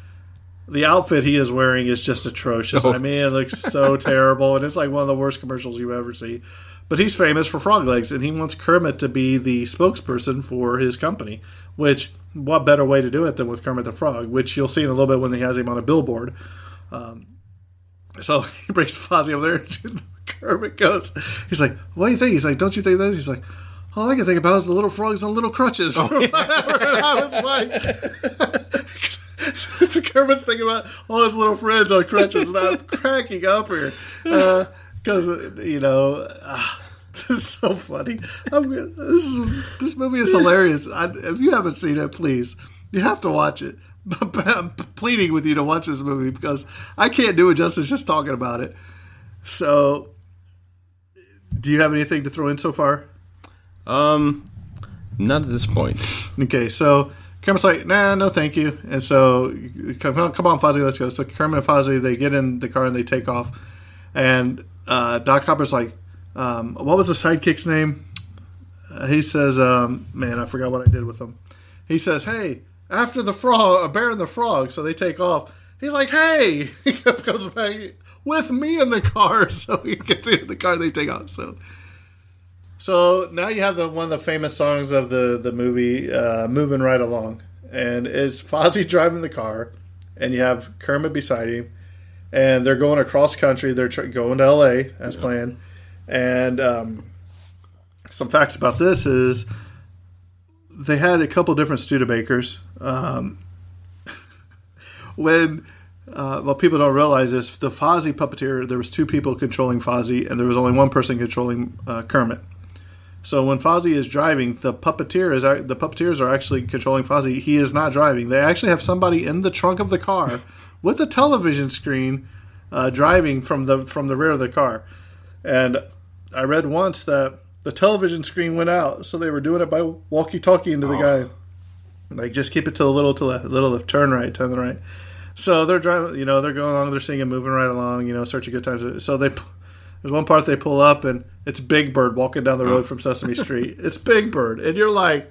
the outfit he is wearing is just atrocious. Oh. I mean, it looks so terrible, and it's like one of the worst commercials you ever see. But he's famous for frog legs, and he wants Kermit to be the spokesperson for his company. Which, what better way to do it than with Kermit the Frog? Which you'll see in a little bit when he has him on a billboard. Um, so he brings Fozzie over there. And Kermit goes, he's like, "What do you think?" He's like, "Don't you think that?" He's like, "All I can think about is the little frogs on little crutches." Oh, And I was like, Kermit's thinking about all his little friends on crutches, and I'm cracking up here because you know. ah, this is so funny. I'm, this, is, this movie is hilarious. I, if you haven't seen it, please, you have to watch it. I'm pleading with you to watch this movie because I can't do it justice just talking about it. So, do you have anything to throw in so far? Um, not at this point. Okay, so Kermit's like, nah, no, thank you. And so, come on, come on, Fozzie, let's go. So Kermit and Fozzie, they get in the car and they take off. And uh, Doc Hopper's like, um, what was the sidekick's name? Uh, he says, um, man, I forgot what I did with him. He says, hey, after the frog, a bear and the frog. So they take off. He's like, hey, he goes back with me in the car. So he gets into the car they take off. So. So now you have the one of the famous songs of the the movie, uh, "Moving Right Along," and it's Fozzie driving the car, and you have Kermit beside him, and they're going across country. They're tr- going to L.A. as planned, and um, some facts about this is they had a couple different Studebakers. Um, when uh, well, people don't realize this. The Fozzie puppeteer, there was two people controlling Fozzie, and there was only one person controlling uh, Kermit. So when Fozzie is driving, the puppeteer is the puppeteers are actually controlling Fozzie. He is not driving. They actually have somebody in the trunk of the car with a television screen uh, driving from the from the rear of the car. And I read once that the television screen went out, so they were doing it by walkie-talkie into the guy. Like just keep it to a little to the little left, turn right, turn the right. So they're driving, you know, they're going along, they're singing, moving right along, you know, searching good times. So they, there's one part they pull up and it's Big Bird walking down the road from Sesame Street. It's Big Bird, and you're like,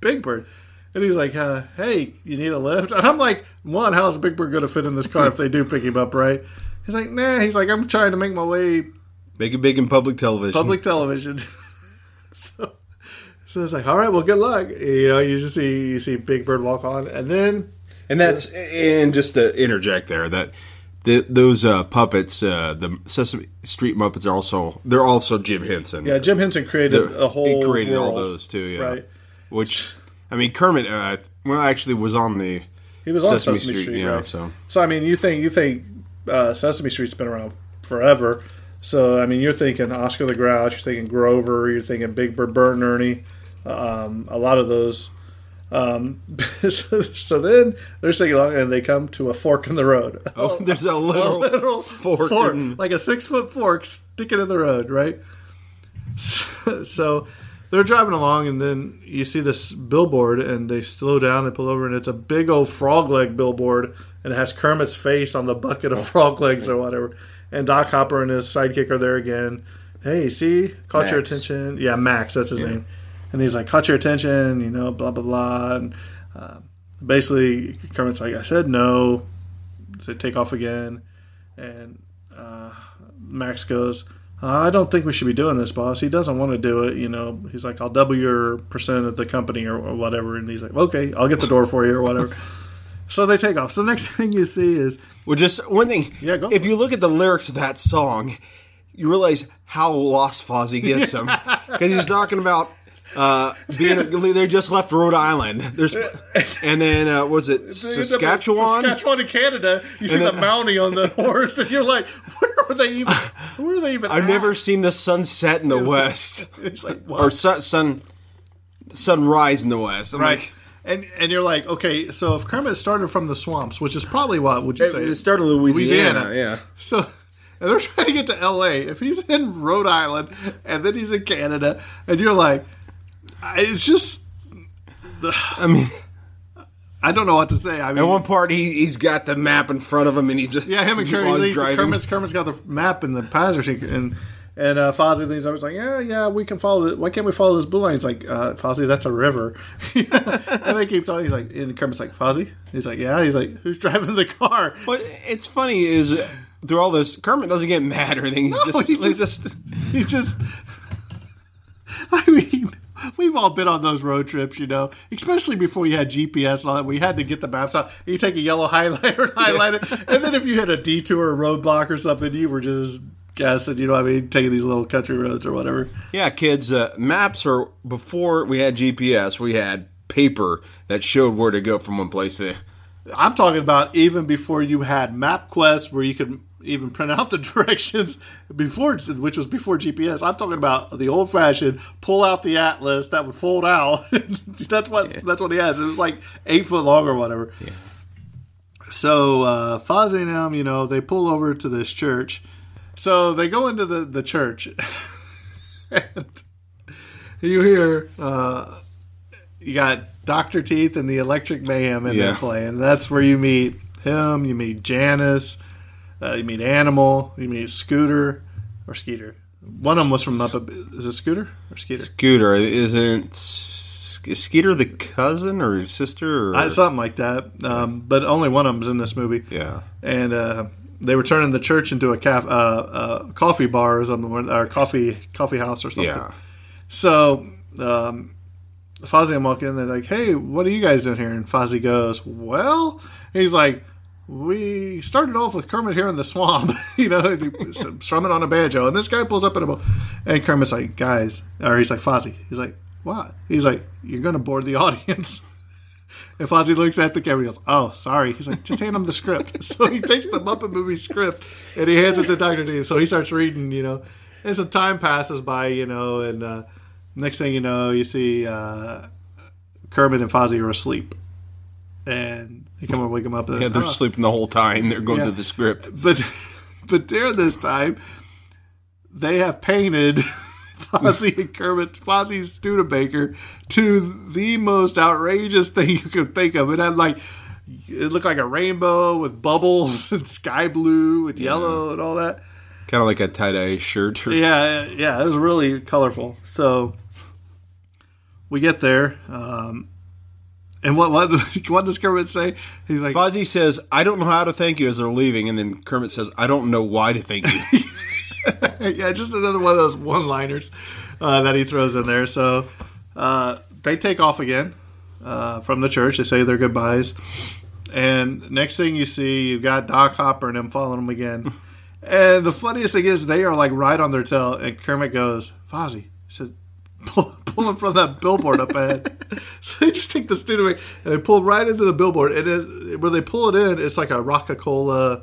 Big Bird, and he's like, uh, hey, you need a lift? And I'm like, one, how's Big Bird going to fit in this car if they do pick him up, right? He's like, nah. He's like, I'm trying to make my way Make it big in public television. public television. so, so it's like, all right, well, good luck. You know, you just see you see Big Bird walk on, and then And that's and just to interject there that the, those uh, puppets, uh, the Sesame Street Muppets, are also they're also Jim Henson. yeah, Jim Henson created The- a whole. he created all those too. Yeah, right? Which I mean, Kermit, uh, well, actually was on the He was on Sesame, Street, yeah. right? So So I mean, you think you think uh, Sesame Street's been around forever. So I mean, you're thinking Oscar the Grouch, you're thinking Grover, you're thinking Big Bird, Bert and Ernie. Um, a lot of those Um, so, so then they're singing along, and they come to a fork in the road. Oh, there's a literal, literal fork. fork, in- like a six foot fork sticking in the road, right? So, so they're driving along, and then you see this billboard, and they slow down, they pull over, and it's a big old frog leg billboard, and it has Kermit's face on the bucket of frog legs or whatever. And Doc Hopper and his sidekick are there again. Hey, see, caught your attention. Yeah, Max, that's his name. And he's like, caught your attention, you know, blah blah blah. And uh, basically, Kermit's like, I said no. So they take off again, and uh, Max goes, I don't think we should be doing this, boss. He doesn't want to do it. You know, he's like, I'll double your percent of the company or, or whatever. And he's like, okay, I'll get the door for you or whatever. so they take off. So the next thing you see is, Well, just one thing. Yeah, go If you look at the lyrics of that song, you realize how lost Fozzie gets him because he's talking about uh, being. They just left Rhode Island. There's, and then uh, was it Saskatchewan? Saskatchewan in Canada. You see And the then- Mountie on the horse, and you're like, where are they even? Where are they even? I've at? never seen the sunset in the west, It's like, or sun sun sunrise in the west. I'm right. like, And and you're like, okay, so if Kermit started from the swamps, which is probably what would you it, say? it started in Louisiana. Louisiana. Yeah. So and they're trying to get to L.A. If he's in Rhode Island and then he's in Canada, and you're like, I- it's just I mean, I don't know what to say. I mean, at one part he he's got the map in front of him, and he just yeah, him and Kermit, he's leads, driving. Kermit's Kermit's got the map and the passenger seat, and and uh, Fozzie leans over, he's like, yeah, yeah, we can follow. The, why can't we follow this blue line? He's like, uh, Fozzie, that's a river. and they keep talking. He's like, and Kermit's like, Fozzie. He's like, yeah. He's like, who's driving the car? What it's funny is through all this, Kermit doesn't get mad or anything. He's No, just, he just- just- he just i mean we've all been on those road trips you know especially before you had gps and all that we had to get the maps out you take a yellow highlighter and highlight it and then if you hit a detour or roadblock or something you were just guessing you know what i mean taking these little country roads or whatever yeah, kids. Uh, maps are before we had GPS. We had paper that showed where to go from one place to. i'm talking about even before you had mapquest where you could even print out the directions before which was before gps i'm talking about the old fashioned pull out the atlas that would fold out that's what that's what he has it was like eight foot long or whatever Yeah. so uh Fozzie and them you know they pull over to this church so they go into the the church and you hear uh you got Dr. Teeth and the Electric Mayhem in there Yeah. playing. That's where you meet him, you meet Janice, uh, you meet Animal, you meet Scooter or Skeeter. One of them was from up. Is it Scooter or Skeeter? Scooter isn't is Skeeter the cousin or his sister or Uh, something like that. Um, but only one of them's in this movie. yeah. And uh, they were turning the church into a caf- uh, uh, coffee bar or something, or coffee coffee house or something. Yeah. So um, Fozzie and walk in. They're like, "Hey, what are you guys doing here?" And Fozzie goes, "Well," he's like, "We started off with Kermit here in the swamp, you know, and strumming on a banjo." And this guy pulls up in a boat, and Kermit's like, "Guys," or he's like, "Fozzie," he's like, "What?" He's like, "You're gonna bore the audience." And Fozzie looks at the camera and goes, Oh, sorry. He's like, Just hand him the script. So he takes the Muppet movie script and he hands it to Dr. Teeth So he starts reading, you know, and some time passes by, you know, and uh, next thing you know, you see uh, Kermit and Fozzie are asleep. And they come and wake them up. And, Yeah, they're "Oh." sleeping the whole time. They're going Yeah. through the script. But, but during this time, they have painted Fozzie and Kermit, Fozzie's Studebaker, to the most outrageous thing you could think of. It had like, it looked like a rainbow with bubbles and sky blue and yellow and all that. Kind of like a tie dye shirt. Yeah, yeah, it was really colorful. So we get there, um, and what what what does Kermit say? He's like, Fozzie says, "I don't know how to thank you" as they're leaving, and then Kermit says, "I don't know why to thank you." yeah, just another one of those one-liners uh, that he throws in there. So uh, they take off again uh, from the church. They say their goodbyes, and next thing you see, you've got Doc Hopper and them following them again. and the funniest thing is, they are like right on their tail. And Kermit goes, "Fozzie," he said, "Pull, pull him from that billboard up ahead." so they just take the student and they pull right into the billboard. And it, where they pull it in, it's like a Roca Cola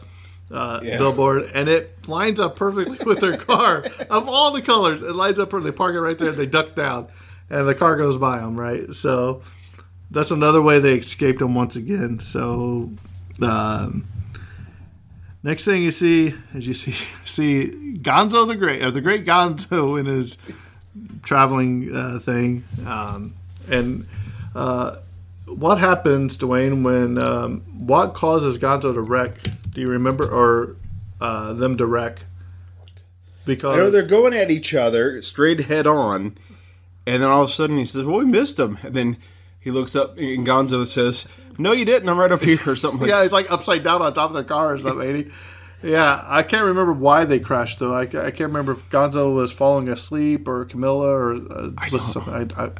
uh, billboard, and it lines up perfectly with their car of all the colors. It lines up perfectly. They park it right there, they duck down, and the car goes by them. Right, so that's another way they escaped them once again. So, um, next thing you see is you see see Gonzo the Great, or the Great Gonzo in his traveling uh, thing, um, and uh, what happens, Dwayne, when um, what causes Gonzo to wreck? Do you remember, or uh, them to wreck? Because I know they're going at each other straight head on, and then all of a sudden he says, "Well, we missed him," and then he looks up and Gonzo says, "No, you didn't. I'm right up here," or something like. yeah, he's like upside down on top of the car or something. Yeah, I can't remember why they crashed though. I, I can't remember if Gonzo was falling asleep or Camilla or uh, was something. I, I,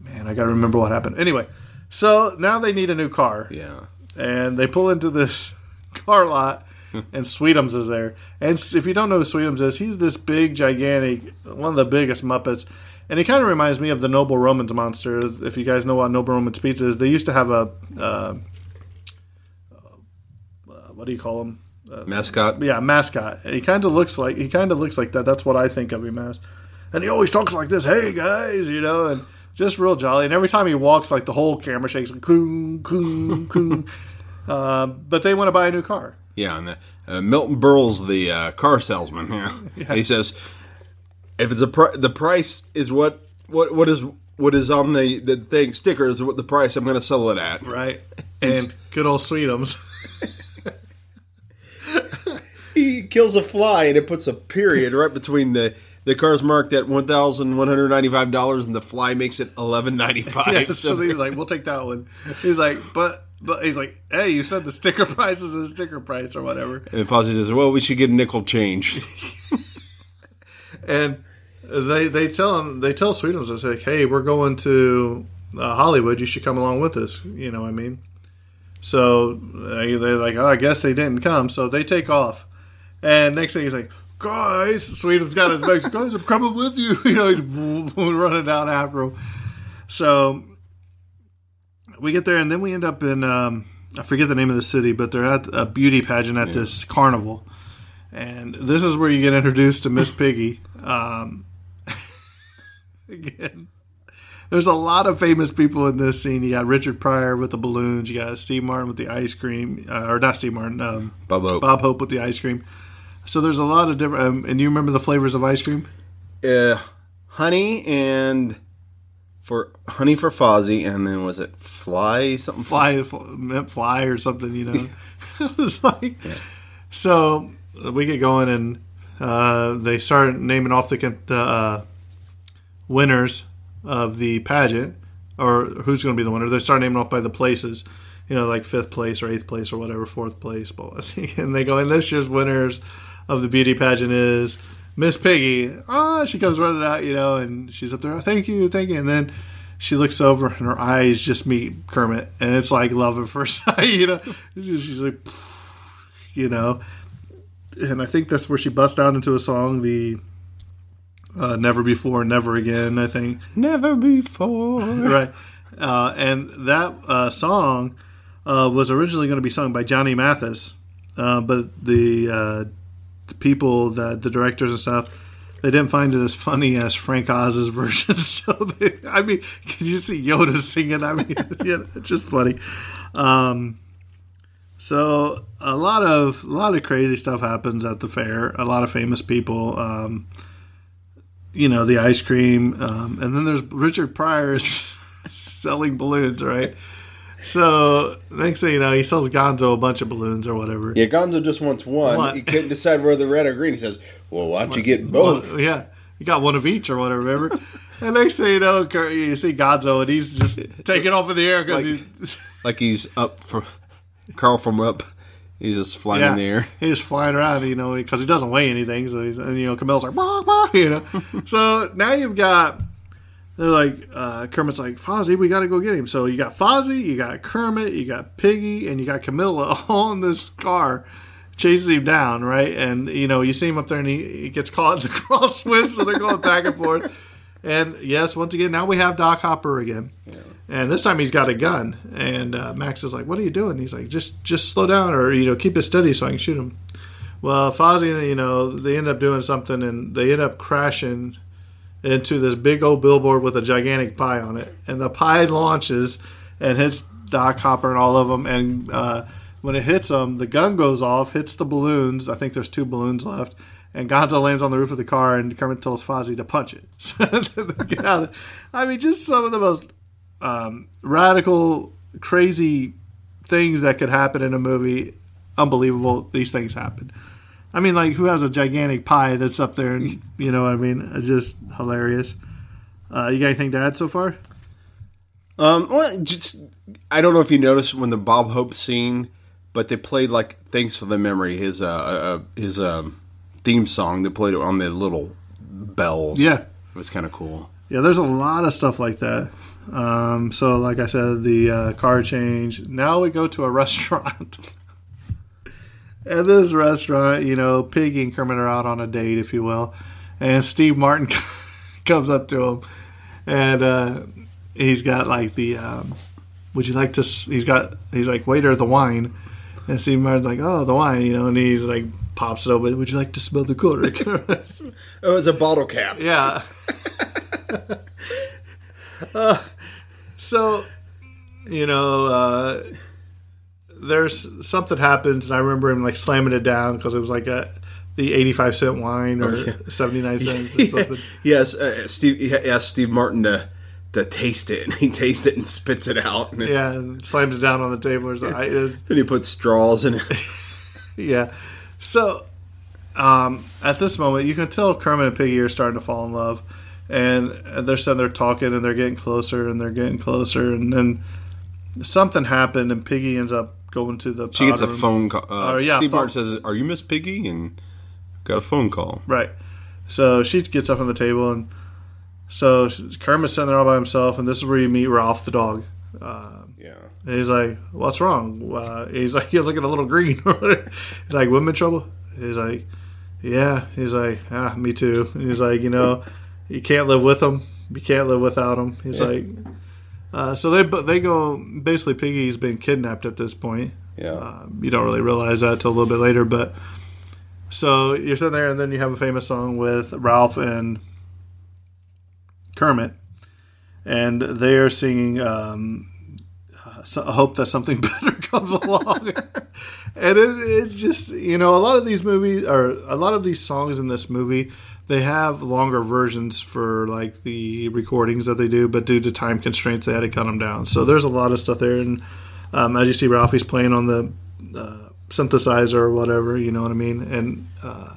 man, I got to remember what happened. Anyway, so now they need a new car. Yeah. And they pull into this car lot, and Sweetums is there. And if you don't know who Sweetums is, he's this big, gigantic, one of the biggest Muppets. And he kind of reminds me of the Noble Romans monster. If you guys know what Noble Romans pizza is, they used to have a uh, uh, what do you call him? Mascot. Yeah, mascot. And he kind of looks like he kind of looks like that. That's what I think of him as. And he always talks like this, "Hey guys," you know, and just real jolly. And every time he walks, like the whole camera shakes, like, "Coon, coon, coon." Um, but they want to buy a new car. Yeah, and the, uh, Milton Berle's the uh, car salesman. Yeah. Yeah. he says if it's a pri- the price is what what what is what is on the the thing sticker is what the price I'm going to sell it at. Right. And good old Sweetums. He kills a fly and it puts a period right between the the car's marked at one thousand one hundred ninety five dollars and the fly makes it eleven ninety five. yeah, so he was like, "We'll take that one." He's like, "But." But he's like, "Hey, you said the sticker price is the sticker price or whatever." and Fozzie says, "Well, we should get a nickel change." and they they tell him they tell Sweetums they say, "Hey, we're going to uh, Hollywood. You should come along with us." You know what I mean? So they, they're like, "Oh, I guess they didn't come." So they take off, and next thing he's like, "Guys," Sweetums got his bags. "Guys, I'm coming with you." You know, he's running down after him. So we get there, and then we end up in um, I forget the name of the city, but they're at a beauty pageant at this carnival. And this is where you get introduced to Miss Piggy. Um, again, there's a lot of famous people in this scene. You got Richard Pryor with the balloons. You got Steve Martin with the ice cream, uh, or not Steve Martin, um, Bob Hope. Bob Hope with the ice cream. So there's a lot of different. Um, and you remember the flavors of ice cream? uh, honey and for honey for Fozzie, and then was it fly something? Fly, fly, fly or something. You know, it was like. So we get going, and uh, they start naming off the the uh, winners of the pageant, or who's going to be the winner. They start naming off by the places, you know, like fifth place or eighth place or whatever, fourth place. But and they go, and this year's winners of the beauty pageant is Miss Piggy. Ah, she comes running out, you know, and she's up there. "Oh, thank you, thank you, and then. She looks over and her eyes just meet Kermit, and it's like love at first sight, you know. She's like, you know, and I think that's where she busts out into a song, the uh, "Never Before, Never Again." I think Never before. right, uh, and that uh, song uh, was originally going to be sung by Johnny Mathis, uh, but the uh, the people, that the directors and stuff, they didn't find it as funny as Frank Oz's version. So, they, I mean, can you see Yoda singing? I mean, it's just funny. Um, so a lot of a lot of crazy stuff happens at the fair. A lot of famous people. Um, you know, the ice cream, um, and then there's Richard Pryor selling balloons, right? So next thing you know, he sells Gonzo a bunch of balloons or whatever. Yeah, Gonzo just wants one. What? He couldn't decide whether red or green. He says, "Well, why don't you get both?" Well, yeah, you got one of each or whatever. Remember? and next thing you know, you see Gonzo and he's just taking off in the air because Like- he's Like he's up from Carl from up. He's just flying in the air. He's flying around, you know, because he doesn't weigh anything. So he's, and you know, Camilla's like, bah, bah, you know. so now you've got, they're like, uh, Kermit's like, Fozzie, we got to go get him. So you got Fozzie, you got Kermit, you got Piggy, and you got Camilla all in this car chasing him down, right? And, you know, you see him up there and he, he gets caught in the crosswind, so they're going back and forth. And yes, once again, now we have Doc Hopper again. And this time he's got a gun. And uh, Max is like, "What are you doing?" He's like, "Just, just slow down, or you know, keep it steady so I can shoot him." Well, Fozzie, you know, they end up doing something, and they end up crashing into this big old billboard with a gigantic pie on it, and the pie launches and hits Doc Hopper and all of them, and uh, when it hits them, the gun goes off, hits the balloons. I think there's two balloons left. And Gonzo lands on the roof of the car, and Kermit tells Fozzie to punch it. So get out I mean, just some of the most um, radical, crazy things that could happen in a movie. Unbelievable. These things happen. I mean, like, who has a gigantic pie that's up there? And you know what I mean? It's just hilarious. Uh, you got anything to add so far? Um, well, just I don't know if you noticed when the Bob Hope scene, but they played like "Thanks for the Memory," his uh, uh his um theme song. They played it on the little bells. Yeah. it was kind of cool. Yeah, there's a lot of stuff like that. Um, so, like I said, the uh, car change. Now we go to a restaurant. At this restaurant, you know, Piggy and Kermit are out on a date, if you will, and Steve Martin comes up to him, and uh, he's got like the. Um, would you like to? He's got. He's like waiter the wine, and Steve Martin's like, oh, the wine, you know, and he's like pops it open. Would you like to smell the quarter? Oh, it's a bottle cap. Yeah. Uh, so, you know, uh, there's something happens, and I remember him like slamming it down because it was like a the 85 cent wine or 79 cents or something. Yes, uh, Steve he asked Steve Martin to to taste it, and he tastes it and spits it out, and, Yeah, and slams it down on the table. Or something. I, it, and he puts straws in it. yeah. So, um, at this moment, you can tell Kermit and Piggy are starting to fall in love, and they're sitting there talking, and they're getting closer, and they're getting closer, and then something happened, and Piggy ends up going to the. She gets a room. phone call. Uh, yeah, Steve. Martin says, "Are you Miss Piggy?" And got a phone call. Right. So she gets up on the table, and so Kermit's sitting there all by himself, and this is where you meet Ralph the dog. Um, Yeah. and he's like, "What's wrong?" Uh, he's like, "You're looking a little green." he's like, "Women trouble?" He's like, "Yeah." He's like, "Ah, me too." And he's like, "You know, you can't live with them. You can't live without them." He's like, uh, "So they they go basically. Piggy's been kidnapped at this point. Yeah. Um, you don't really realize that till a little bit later, but." So you're sitting there, and then you have a famous song with Ralph and Kermit, and they are singing um, so- I hope that something better comes along. and it, it just, you know, a lot of these movies, or a lot of these songs in this movie, they have longer versions for like the recordings that they do, but due to time constraints, they had to cut them down. So there's a lot of stuff there. And um, as you see, Ralphie's playing on the uh, synthesizer or whatever, you know what I mean? And uh,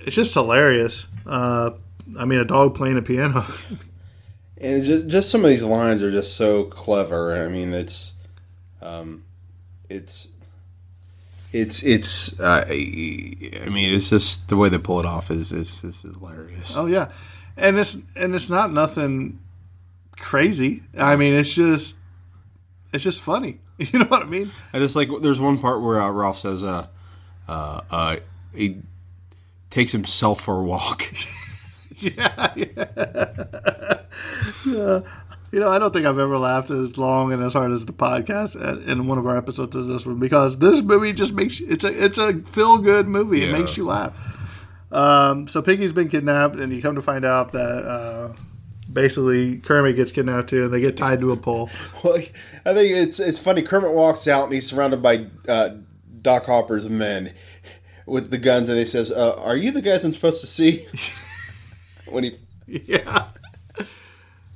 it's just hilarious. Uh, I mean, a dog playing a piano. And just, just some of these lines are just so clever. I mean, it's, um, it's, it's, it's. Uh, I mean, it's just the way they pull it off is is, is hilarious. Oh yeah, and it's and it's not nothing crazy. I mean, it's just it's just funny. You know what I mean? I just like there's one part where uh, Ralph says, uh, uh, uh, he takes himself for a walk. yeah, yeah. You know, I don't think I've ever laughed as long and as hard as the podcast at- in one of our episodes as this one because this movie just makes you, it's a it's a feel good movie. It makes you laugh. Um, so Piggy's been kidnapped, and you come to find out that uh, basically Kermit gets kidnapped too, and they get tied to a pole. Well, I think it's it's funny. Kermit walks out and he's surrounded by uh, Doc Hopper's men with the guns, and he says, uh, "Are you the guys I'm supposed to see?" when he Yeah.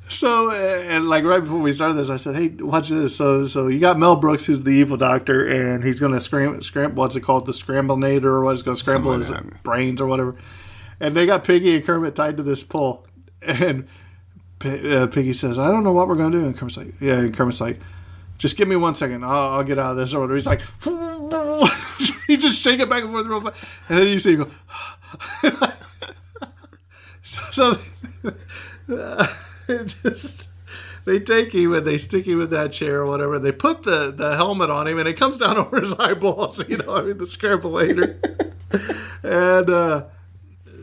So and like right before we started this, I said, "Hey, watch this." So so you got Mel Brooks, who's the evil doctor, and he's going to scram scram. What's it called? The scramblenator, or what? He's going to scramble his that. brains or whatever. And they got Piggy and Kermit tied to this pole, and P- uh, Piggy says, "I don't know what we're going to do." And Kermit's like, "Yeah." And Kermit's like, "Just give me one second. I'll, I'll get out of this." Or whatever. He's like, he just shake it back and forth real fast, and then you see him go. so. so it just, they take him and they stick him in that chair or whatever. They put the, the helmet on him and it comes down over his eyeballs. You know, I mean, the scrambulator. and uh,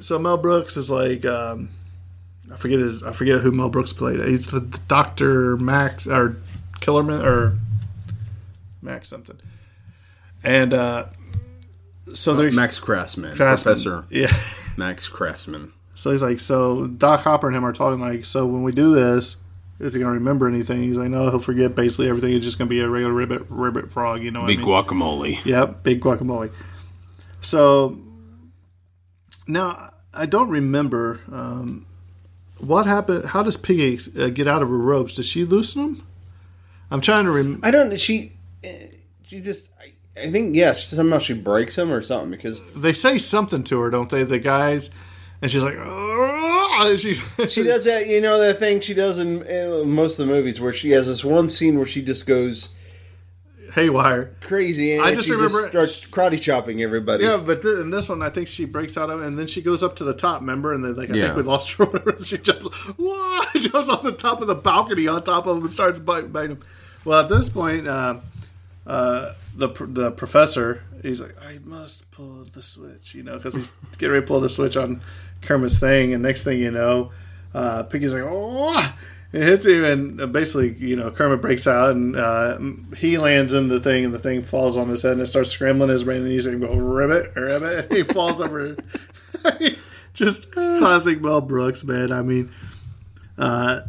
so Mel Brooks is like, um, I forget his, I forget who Mel Brooks played. He's the Doctor Max or Killerman or Max something. And uh, so they're Max Krassman, Krassman. Professor Yeah. Max Krassman. So he's like, so Doc Hopper and him are talking like, so when we do this, is he gonna remember anything? He's like, no, he'll forget basically everything. It's just gonna be a regular ribbit ribbit frog. You know, what Big I mean? guacamole. Yep, big guacamole. So now I don't remember um, what happened. How does Piggy uh, get out of her robes? Does she loosen them? I'm trying to remember. I don't. She. eh, She just. I, I think yes. Somehow she breaks him or something because They say something to her, don't they? The guys, and she's like, "Ugh," and she's she does that. You know that thing she does in, in most of the movies where she has this one scene where she just goes haywire. crazy and I just she remember- starts karate chopping everybody. Yeah, but th- in this one, I think she breaks out of, and then she goes up to the top. Remember, and then like I Yeah. think we lost her. or whatever. She jumps, whoa, jumps off the top of the balcony on top of him and starts biting, biting him. Well, at this point, uh, uh, the the professor he's like, I must pull the switch, you know, because he's getting ready to pull the switch on Kermit's thing, and next thing you know, uh, Piggy's like, oh. It hits him, and basically, you know, Kermit breaks out, and uh, he lands in the thing, and the thing falls on his head, and it starts scrambling his brain, and he's like, "Go ribbit, ribbit!" And he falls over. Just classic Mel Brooks, man. I mean, uh,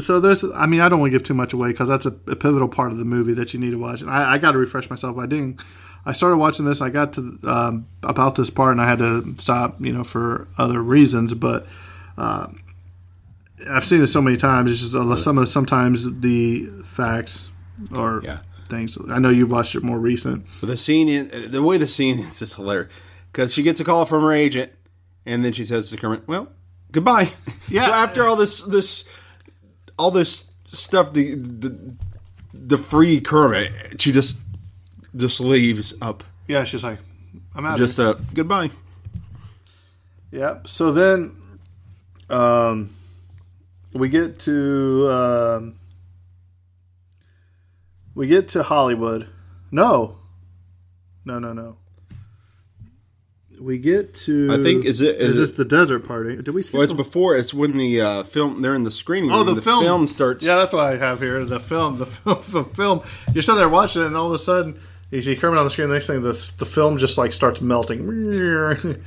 so there's, I mean, I don't want to give too much away because that's a, a pivotal part of the movie that you need to watch. And I, I got to refresh myself. by didn't. I started watching this. I got to um, about this part, and I had to stop, you know, for other reasons, but. Uh, I've seen it so many times. It's just uh, some of sometimes the facts or Yeah. things. I know you've watched it more recent. But the scene, is, the way the scene is, is hilarious because she gets a call from her agent, and then she says to Kermit, "Well, goodbye." Yeah. So after all this, this, all this stuff, the the, the free Kermit, she just just leaves up. Yeah, she's like, I'm out. Just a goodbye. yeah. So then, um, we get to um, we get to Hollywood. No, no, no, no. We get to. I think- is it- is, is this it- the desert party? Did we skip? Well, it's the- before. It's when the uh, film. They're in the screening. Oh, room, the, film. starts. Yeah, that's what I have here. The film. The film. The film. You're sitting there watching it, and all of a sudden, you see Kermit on the screen. The next thing, the the film just like starts melting, and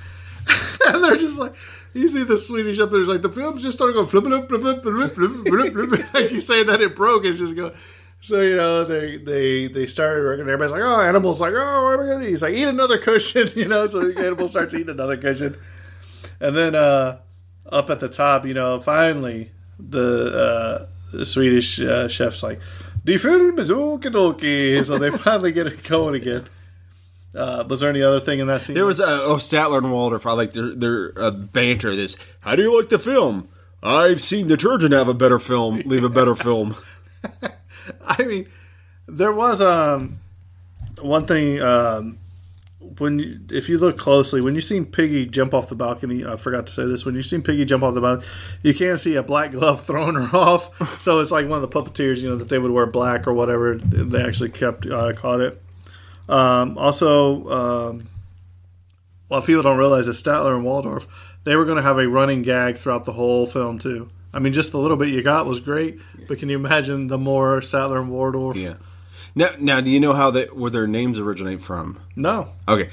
they're just like. You see the Swedish up there's like the film's just starting to flip flip flip flip flip flip flip like he's saying that it broke it's just going so you know they they they started working. Everybody's like, oh, animals like, oh, what am I gonna eat? He's like, eat another cushion, you know. So the animal starts eating another cushion, and then uh, up at the top, you know, finally the, uh, the Swedish uh, chef's like, "The film is okidoki." So they finally get it going again. Uh, was there any other thing in that scene? There was uh, oh Statler and Waldorf. I like their their uh, banter. This. How do you like the film? I've seen the detergent have a better film. Leave a better film. I mean, there was um one thing um, when you, if you look closely when you seen Piggy jump off the balcony. I forgot to say this. When you seen Piggy jump off the balcony, you can't see a black glove throwing her off. so it's like one of the puppeteers, you know, that they would wear black or whatever. They actually kept uh, caught it. Um, also, um, well, people don't realize that Statler and Waldorf they were going to have a running gag throughout the whole film too. I mean, just the little bit you got was great, but can you imagine the more Statler and Waldorf? Yeah. Now, now, do you know how they where their names originate from? No. Okay,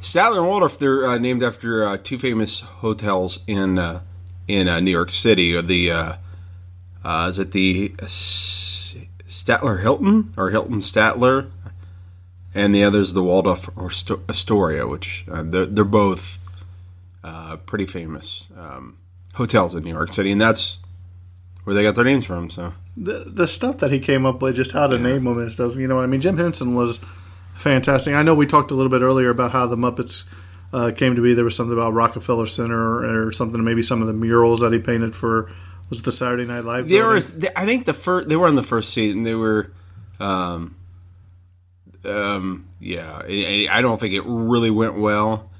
Statler and Waldorf. They're uh, named after uh, two famous hotels in uh, in uh, New York City. The uh, uh, is it the uh, Statler Hilton or Hilton Statler, and the other is the Waldorf or Astoria, which uh, they're, they're both uh, pretty famous um, hotels in New York City, and that's where they got their names from. So the the stuff that he came up with, just how to name them and stuff. You know what I mean? Jim Henson was fantastic. I know we talked a little bit earlier about how the Muppets uh, came to be. There was something about Rockefeller Center or something. Maybe some of the murals that he painted for was it the Saturday Night Live. There was, I think the first they were on the first season. They were, um, um, yeah. I, I don't think it really went well,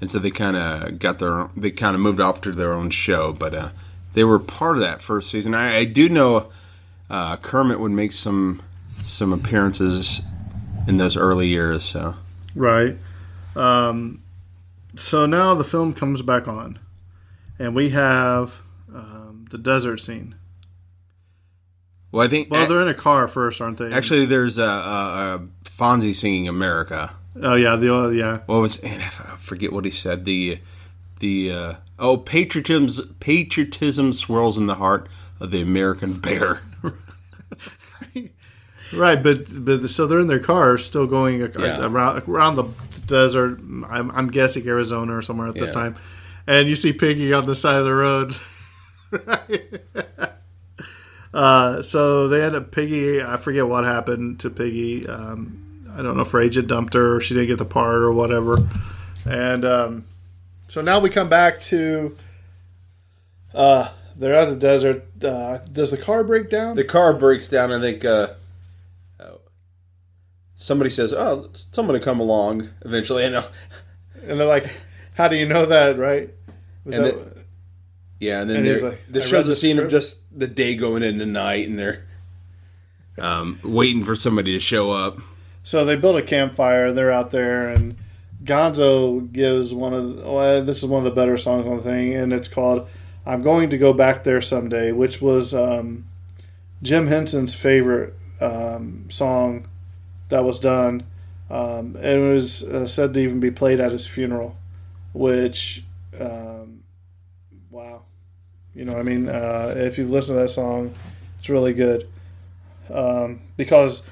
and so they kind of got their, they kind of moved off to their own show. But uh, they were part of that first season. I, I do know uh, Kermit would make some some appearances in those early years. So Right. Um, so now the film comes back on, and we have um, the desert scene. well, I think Well, they're in a car first, aren't they? actually there's a, a, a Fozzie singing America. Oh yeah, the oh, yeah. what was and I forget what he said the the uh, oh patriotism patriotism swirls in the heart of the American bear. Right, but but so they're in their car, still going Yeah. around around the desert. I'm, I'm guessing Arizona or somewhere at this Yeah. time, and you see Piggy on the side of the road. uh, so they end up Piggy. I forget what happened to Piggy. Um, I don't know if had dumped her or she didn't get the part or whatever. And um, so now we come back to. Uh, they're at the desert. Uh, does the car break down? the car breaks down. I think uh, oh, somebody says, "Oh, someone will come along eventually." Know. And they're like, "How do you know that?" Right? Was And that- the- Yeah, and then And like, "I shows the scene of just the day going into night, and they're um, waiting for somebody to show up. so they build a campfire. They're out there, and Gonzo gives one of well, this is one of the better songs on the thing, and it's called "I'm Going to Go Back There Someday," which was um, Jim Henson's favorite um, song that was done. Um, and it was uh, said to even be played at his funeral, which, um, wow, you know, I mean, uh, if you've listened to that song, it's really good. Um, because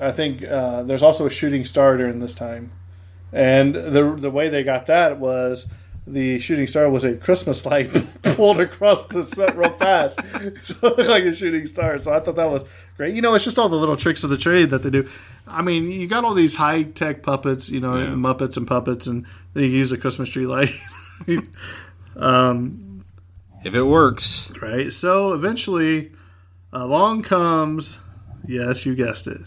I think uh, there's also a shooting star during this time, and the the way they got that was the shooting star was a Christmas light pulled across the set real fast, so it looked like a shooting star. So I thought that was great. You know, it's just all the little tricks of the trade that they do. I mean, you got all these high tech puppets, you know, Muppets and puppets, and then you use a Christmas tree light. um, If it works, right? So eventually, along comes, yes, you guessed it,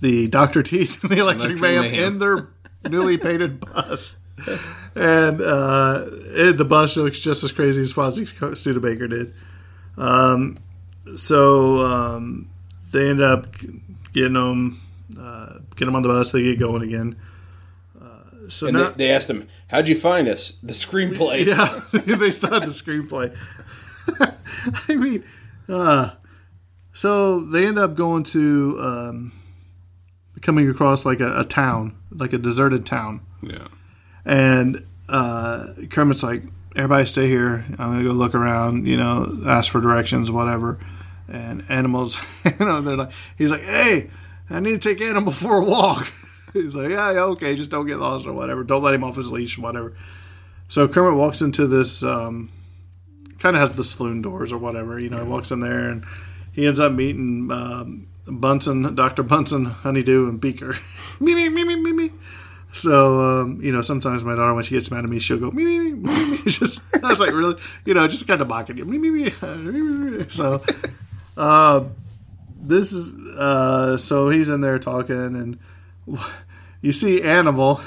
the Doctor Teeth and the Electric, Electric Man, Man. in their newly painted bus, and uh, it, the bus looks just as crazy as Fozzie Studebaker did. Um, so um, they end up getting them, uh, get them on the bus. They get going again. Uh, so and now, they, they asked him, "How'd you find us?" The screenplay. yeah, they started the screenplay. I mean, uh, so they end up going to um, coming across like a, a town, like a deserted town, yeah. and uh, Kermit's like, "Everybody stay here. I'm gonna go look around. You know, ask for directions, whatever." And animals, you know, they're like, he's like, "Hey, I need to take animal for a walk." he's like, "Yeah, yeah, okay, just don't get lost or whatever. Don't let him off his leash, whatever." So Kermit walks into this, um, kind of has the saloon doors or whatever. You know, he walks in there and he ends up meeting um, Bunsen, Doctor Bunsen, Honeydew, and Beaker. me me me me me me. So um, you know, sometimes my daughter when she gets mad at me, she'll go me me me me me. Just I was like really, you know, just kind of mocking you. Me me me. me, me, me. So uh, this is uh, so he's in there talking and you see Animal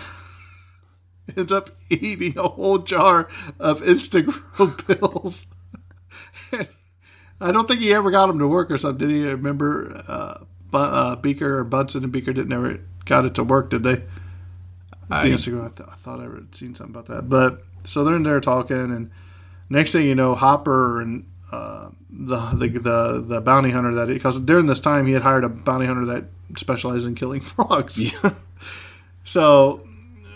ends up eating a whole jar of Insta-Grow pills. I don't think he ever got him to work or something. Did he remember uh, Bu- uh, Beaker or Bunsen and Beaker didn't ever got it to work? Did they? I- The Insta-Grow, I, th- I thought I had seen something about that. But so they're in there talking, and next thing you know, Hopper and uh, the, the the the bounty hunter that because during this time he had hired a bounty hunter that specialized in killing frogs. Yeah. so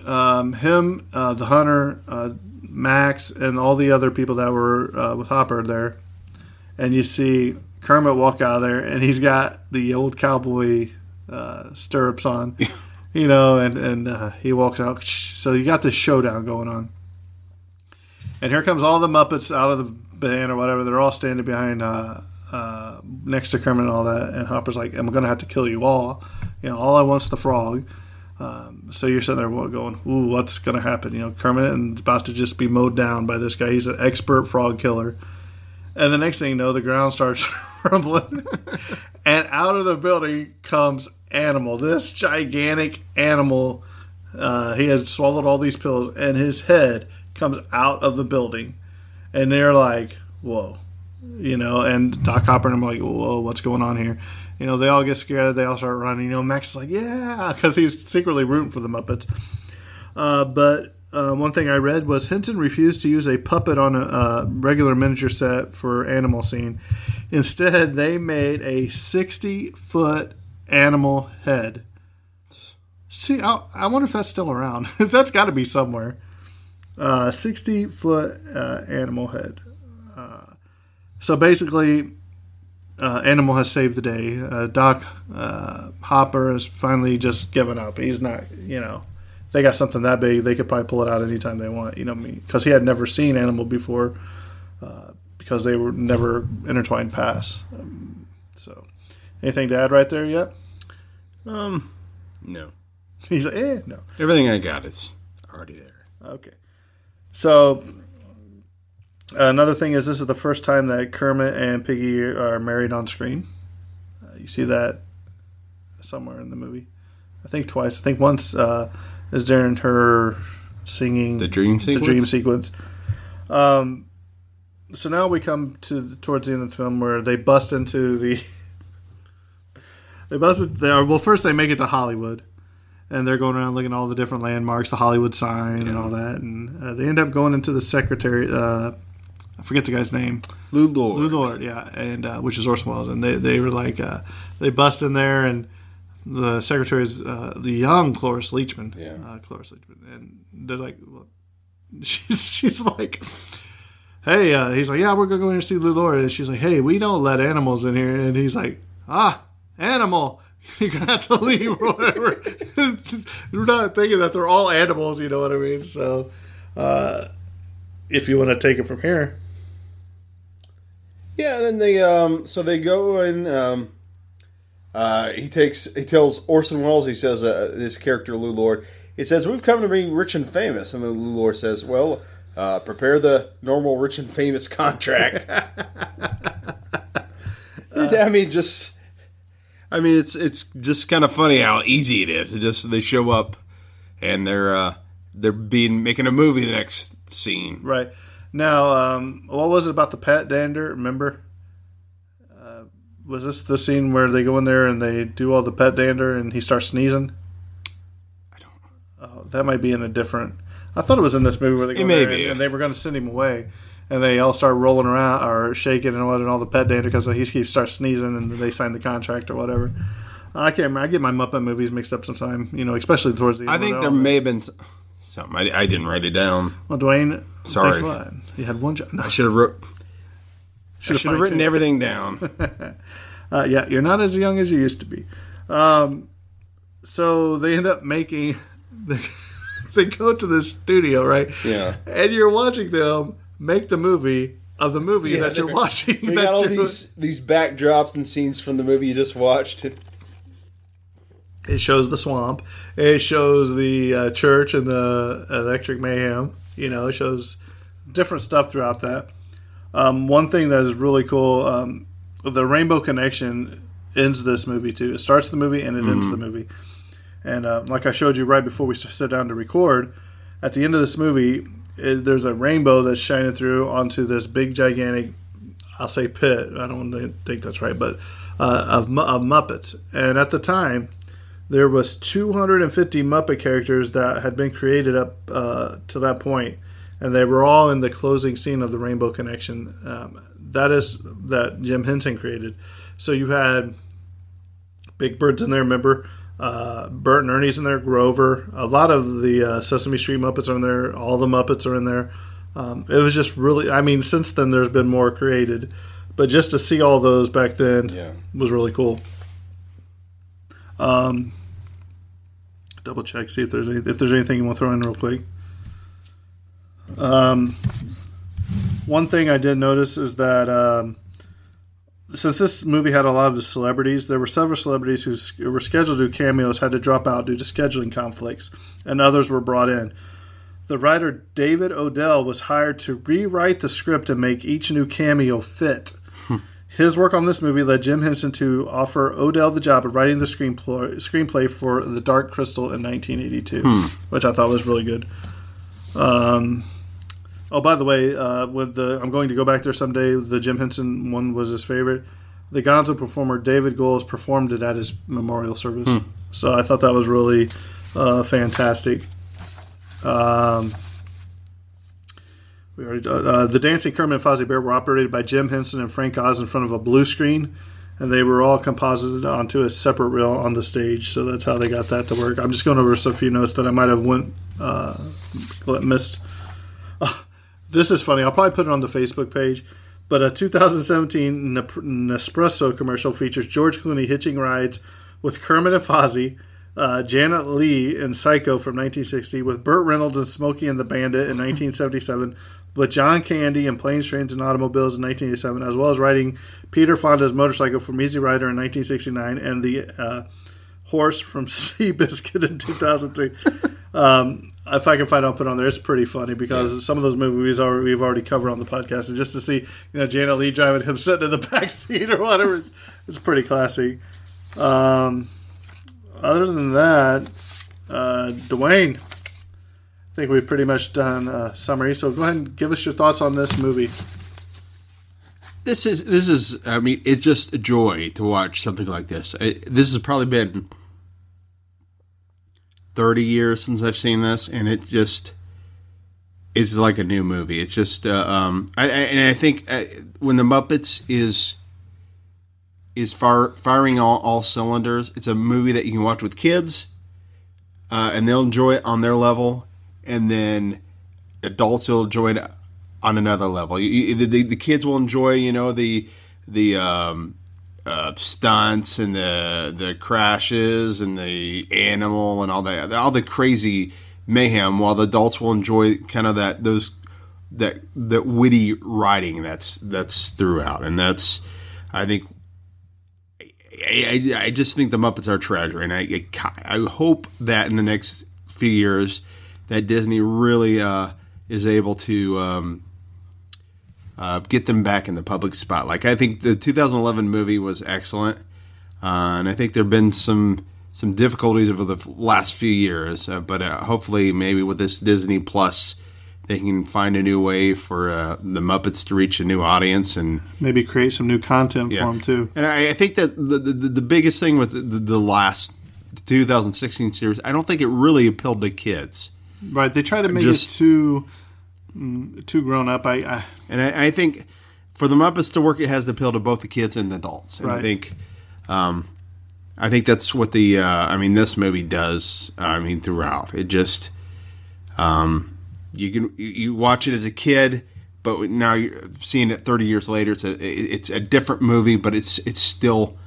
um, him, uh, the hunter, uh, Max, and all the other people that were uh, with Hopper there, and you see Kermit walk out of there, and he's got the old cowboy uh, stirrups on, you know, and and uh, he walks out. So you got this showdown going on, and here comes all the Muppets out of the band or whatever. They're all standing behind. Uh, uh, next to Kermit and all that, and Hopper's like, "I'm gonna have to kill you all. You know, all I want's the frog." Um, so you're sitting there going, "Ooh, what's going to happen?" You know, Kermit and about to just be mowed down by this guy. He's an expert frog killer. And the next thing you know, the ground starts rumbling, and out of the building comes Animal. This gigantic animal. Uh, he has swallowed all these pills, and his head comes out of the building, and they're like, "Whoa." You know, and Doc Hopper and I'm like, whoa, what's going on here? You know, they all get scared. They all start running. You know, Max is like, yeah, because he was secretly rooting for the Muppets. Uh, but uh, one thing I read was Henson refused to use a puppet on a, uh regular miniature set for animal scene. Instead, they made a 60 foot animal head. See, I, I wonder if that's still around. If that's got to be somewhere. uh, 60 foot uh, animal head. Uh, so basically, uh, Animal has saved the day. Uh, Doc uh, Hopper has finally just given up. He's not, you know, they got something that big, they could probably pull it out anytime they want. You know, because he had never seen Animal before, uh, because they were never intertwined paths. Um, so, anything to add right there yet? Um, no. He's like, eh, no. Everything I got is already there. Okay. So another thing is this is the first time that Kermit and Piggy are married on screen. Uh, you see that somewhere in the movie. I think twice. I think once uh, is during her singing The dream sequence. The dream sequence. Um, so now we come to towards the end of the film where they bust into the. they bust busted there. Well, first they make it to Hollywood, and they're going around looking at all the different landmarks, the Hollywood sign, and all that, and uh, they end up going into the secretary. Uh, I forget the guy's name. Lew Lord. Lew Lord, yeah, and uh, which is Orson Welles, and they they were like uh, they bust in there, and the secretary is uh, the young Cloris Leachman, Yeah. uh, Cloris Leachman, and they're like, well, she's she's like. Hey, uh, he's like, yeah, we're gonna go in and see Lew and she's like, hey, we don't let animals in here, and he's like, ah, animal, you're gonna have to leave or whatever. we're not thinking that they're all animals, you know what I mean? So, uh, if you want to take it from here, Yeah, and then they um so they go and um uh he takes he tells Orson Welles he says uh, this character Lew Lord he says we've come to be rich and famous and then Lew Lord says well uh, prepare the normal rich and famous contract. I mean just I mean it's it's just kind of funny how easy it is. It just they show up and they're uh they're being making a movie the next scene. Right. Now, um, what was it about the pet dander? Remember? Uh, was this the scene where they go in there and they do all the pet dander and he starts sneezing? I don't. Oh, that might be in a different. I thought it was in this movie where they go It in there and, and they were going to send him away, and they all start rolling around or shaking and what and all the pet dander because he keeps starts sneezing and they sign the contract or whatever. I can't remember. I get my Muppet movies mixed up sometimes, you know, especially towards the end. I think there may have been something. I, I didn't write it down. Well, Dwayne, Sorry. thanks a lot. You had one job. No, I should have wrote. Should have written everything down. Uh, yeah, you're not as young as you used to be. Um, so they end up making. They, they go to the studio, right? Yeah. And you're watching them make the movie of the movie Yeah, that you're watching. We that got all you're- these these backdrops and scenes from the movie you just watched. It shows the swamp. It shows the uh, church and the electric mayhem. You know, it shows different stuff throughout that. Um, one thing that is really cool, um, the Rainbow Connection ends this movie too. It starts the movie and it ends Mhm. the movie. And uh, like I showed you right before we sit down to record, at the end of this movie, it, there's a rainbow that's shining through onto this big, gigantic, I'll say pit. I don't think that's right, but uh, of, of Muppets. And at the time, there was 250 Muppet characters that had been created up uh, to that point, and they were all in the closing scene of the Rainbow Connection. Um, that is that Jim Henson created. So you had Big Bird's in there, remember? Uh, Bert and Ernie's in there, Grover. A lot of the uh, Sesame Street Muppets are in there. All the Muppets are in there. Um, it was just really, I mean, since then there's been more created, but just to see all those back then Yeah. was really cool. Um, double check, see if there's any, if there's anything you want to throw in real quick. Um, one thing I did notice is that um, since this movie had a lot of the celebrities, there were several celebrities who were scheduled to do cameos had to drop out due to scheduling conflicts, and others were brought in. The writer David Odell was hired to rewrite the script and make each new cameo fit. His work on this movie led Jim Henson to offer Odell the job of writing the screenplay, screenplay for The Dark Crystal in 1982, Hmm. which I thought was really good. Um, oh, by the way, uh, with the I'm going to go back there someday. The Jim Henson one was his favorite. The Gonzo performer David Goelz performed it at his memorial service, Hmm. so I thought that was really uh, fantastic. Um, we already uh, the Dancing Kermit and Fozzie Bear were operated by Jim Henson and Frank Oz in front of a blue screen, and they were all composited onto a separate reel on the stage. So that's how they got that to work. I'm just going over a few notes that I might have went uh, missed. This is funny. I'll probably put it on the Facebook page. But a 2017 Nespresso commercial features George Clooney hitching rides with Kermit and Fozzie, uh, Janet Leigh in Psycho from 1960, with Burt Reynolds and Smokey and the Bandit in 1977, with John Candy in Planes, Trains, and Automobiles in 1987, as well as riding Peter Fonda's motorcycle from Easy Rider in 1969, and the uh, horse from Seabiscuit in 2003. um, if I can find I'll put on there. It's pretty funny because some of those movies are we've already covered on the podcast, and just to see you know Janet Leigh driving him sitting in the back seat or whatever, it's pretty classy. Um, other than that, uh, Dwayne, I think we've pretty much done a summary. So go ahead and give us your thoughts on this movie. This is this is. I mean, it's just a joy to watch something like this. I, this has probably been thirty years since I've seen this, and it just it's like a new movie. It's just, uh, um, I, I, and I think uh, when the Muppets is is firing all, all cylinders, it's a movie that you can watch with kids, uh, and they'll enjoy it on their level, and then adults will enjoy it on another level. You, you, the, the kids will enjoy, you know, the the um, uh, stunts and the the crashes and the animal and all that, all the crazy mayhem, while the adults will enjoy kind of that those that that witty writing that's that's throughout, and that's I think. I, I, I just think the Muppets are treasure, and I, I I hope that in the next few years that Disney really uh, is able to um, uh, get them back in the public spotlight. I think the 2011 movie was excellent, uh, and I think there have been some some difficulties over the last few years. Uh, but uh, hopefully, maybe with this Disney Plus, they can find a new way for uh, the Muppets to reach a new audience and Maybe create some new content Yeah. for them too. and I, I think that the, the the biggest thing with the, the, the last 2016 series, I don't think it really appealed to kids. Right? They try to make Just- it too too grown up. I, I And I, I think for the Muppets to work, it has to appeal to both the kids and the adults. And I think, um, I think that's what the, uh, I mean, this movie does. uh, I mean, throughout it just, um, you can you- watch it as a kid, but now you're seeing it 30 years later. It's a it- it's a different movie, but it's it's still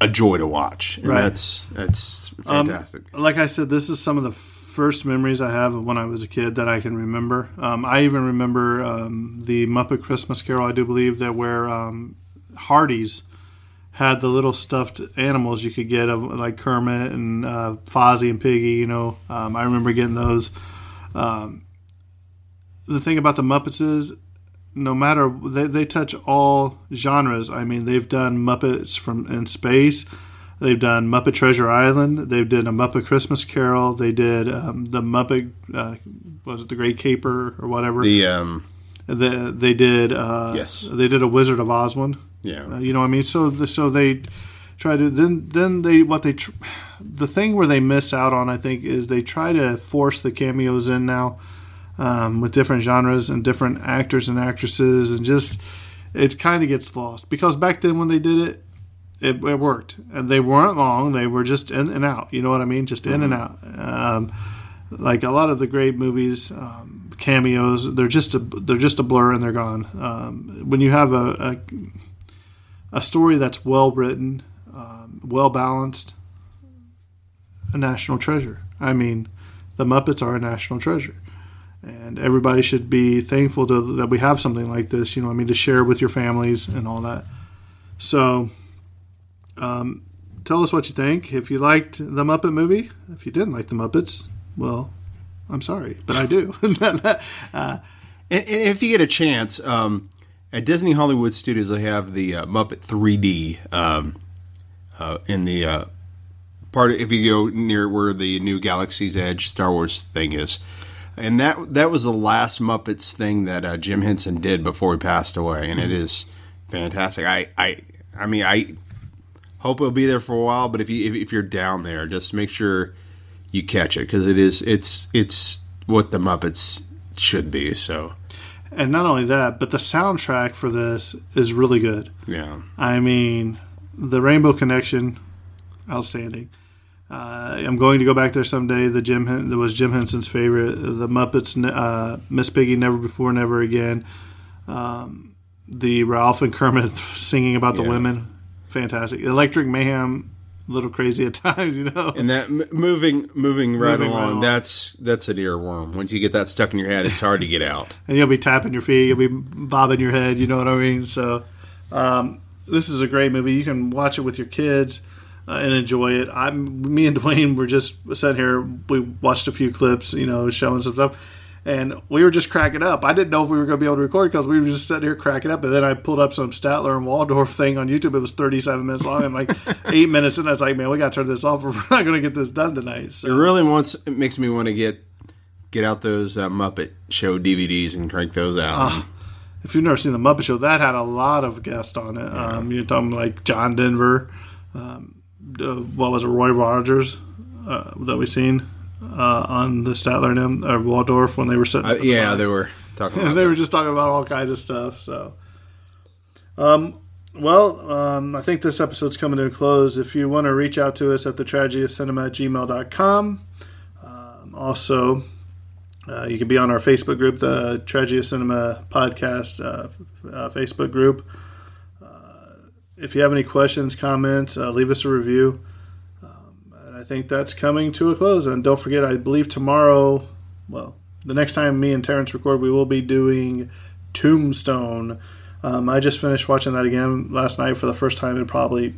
a joy to watch. And Right. that's that's Um, fantastic. like I said, this is some of the first memories I have of when I was a kid that I can remember. Um, I even remember um, the Muppet Christmas Carol, I do believe, that where um, Hardee's had the little stuffed animals you could get of like Kermit and uh, Fozzie and Piggy. You know, um, I remember getting those. Um, the thing about the Muppets is, no matter they, they touch all genres. I mean, they've done Muppets from in space. They've done Muppet Treasure Island. They've did a Muppet Christmas Carol. They did um, the Muppet uh, was it the Great Caper or whatever. The um, The, they did uh, Yes. They did a Wizard of Oz one. yeah. Uh, you know what I mean? So the, so they try to then then they what they tr- the thing where they miss out on I think is they try to force the cameos in now um, with different genres and different actors and actresses and just it kind of gets lost because back then when they did it it, it worked. And they weren't long. They were just in and out. You know what I mean? Just in and out. Um, like a lot of the great movies um, cameos they're just a they're just a blur and they're gone. Um, when you have a, a a story that's well written, um, well balanced, a national treasure. I mean, the Muppets are a national treasure, and everybody should be thankful to, that we have something like this. You know, I mean, to share with your families and all that. So, um, tell us what you think. If you liked the Muppet movie, if you didn't like the Muppets, well, I'm sorry, but I do. And, and if you get a chance, um, at Disney Hollywood Studios, they have the uh, Muppet 3D um, uh, in the uh, part. If you go near where the new Galaxy's Edge Star Wars thing is, and that that was the last Muppets thing that uh, Jim Henson did before he passed away, and it is fantastic. I I I mean I hope it'll be there for a while, but if you if, if you're down there, just make sure you catch it because it is it's it's what the Muppets should be. So and not only that, but the soundtrack for this is really good. yeah. I mean, the Rainbow Connection, outstanding. Uh, I'm going to go back there someday. The Jim that was Jim Henson's favorite. The Muppets, uh, Miss Piggy, Never Before, Never Again. Um, the Rowlf and Kermit singing about the Yeah. women, fantastic. Electric Mayhem, a little crazy at times, you know. And that m- moving moving right Moving right along, along. that's that's an earworm. Once you get that stuck in your head, it's hard to get out. and you'll be tapping your feet, you'll be bobbing your head. You know what I mean? So, um, this is a great movie. You can watch it with your kids uh, and enjoy it. I'm me and Dwayne were just sitting here. We watched a few clips, you know, showing some stuff, and we were just cracking up. I didn't know if we were going to be able to record because we were just sitting here cracking up. And then I pulled up some Statler and Waldorf thing on YouTube. It was 37 minutes long. I'm like eight minutes, and I was like, man, we got to turn this off. We're not going to get this done tonight. It So. really wants it makes me want to get get out those uh, Muppet Show DVDs and crank those out. if you've never seen the Muppet Show, that had a lot of guests on it. Um, you're talking like John Denver, um, uh, what was it, Roy Rogers uh, that we seen uh, on the Statler and them, or Waldorf when they were sitting. Uh, at the yeah, they were talking about they that. were just talking about all kinds of stuff. So, um, well, um, I think this episode's coming to a close. If you want to reach out to us at the tragedy of cinema at gmail.com. Um, also, uh, you can be on our Facebook group, the Tragedy of Cinema podcast uh, f- uh, Facebook group. Uh, if you have any questions, comments, uh, leave us a review. Think that's coming to a close. And don't forget, I believe tomorrow, well, the next time me and Terrence record, we will be doing Tombstone. Um, I just finished watching that again last night for the first time in probably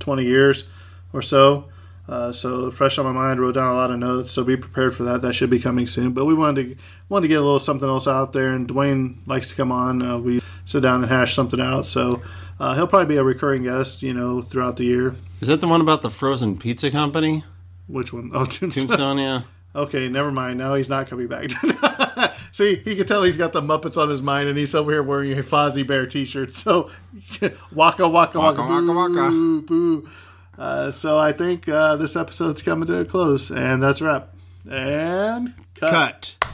20 years or so. Uh, so fresh on my mind, wrote down a lot of notes. So be prepared for that. That should be coming soon. But we wanted to wanted to get a little something else out there, and Dwayne likes to come on. Uh, we sit down and hash something out. So uh, he'll probably be a recurring guest, you know, throughout the year. Is that the one about the frozen pizza company? Which one? Oh, Tombstone. Tombstone, yeah. Okay, never mind. Now he's not coming back. See, he can tell he's got the Muppets on his mind, and he's over here wearing a Fozzie Bear T-shirt. So, waka waka waka Waka, waka, waka. boo, boo. Uh, so I think uh, this episode's coming to a close, and that's a wrap. And cut. Cut.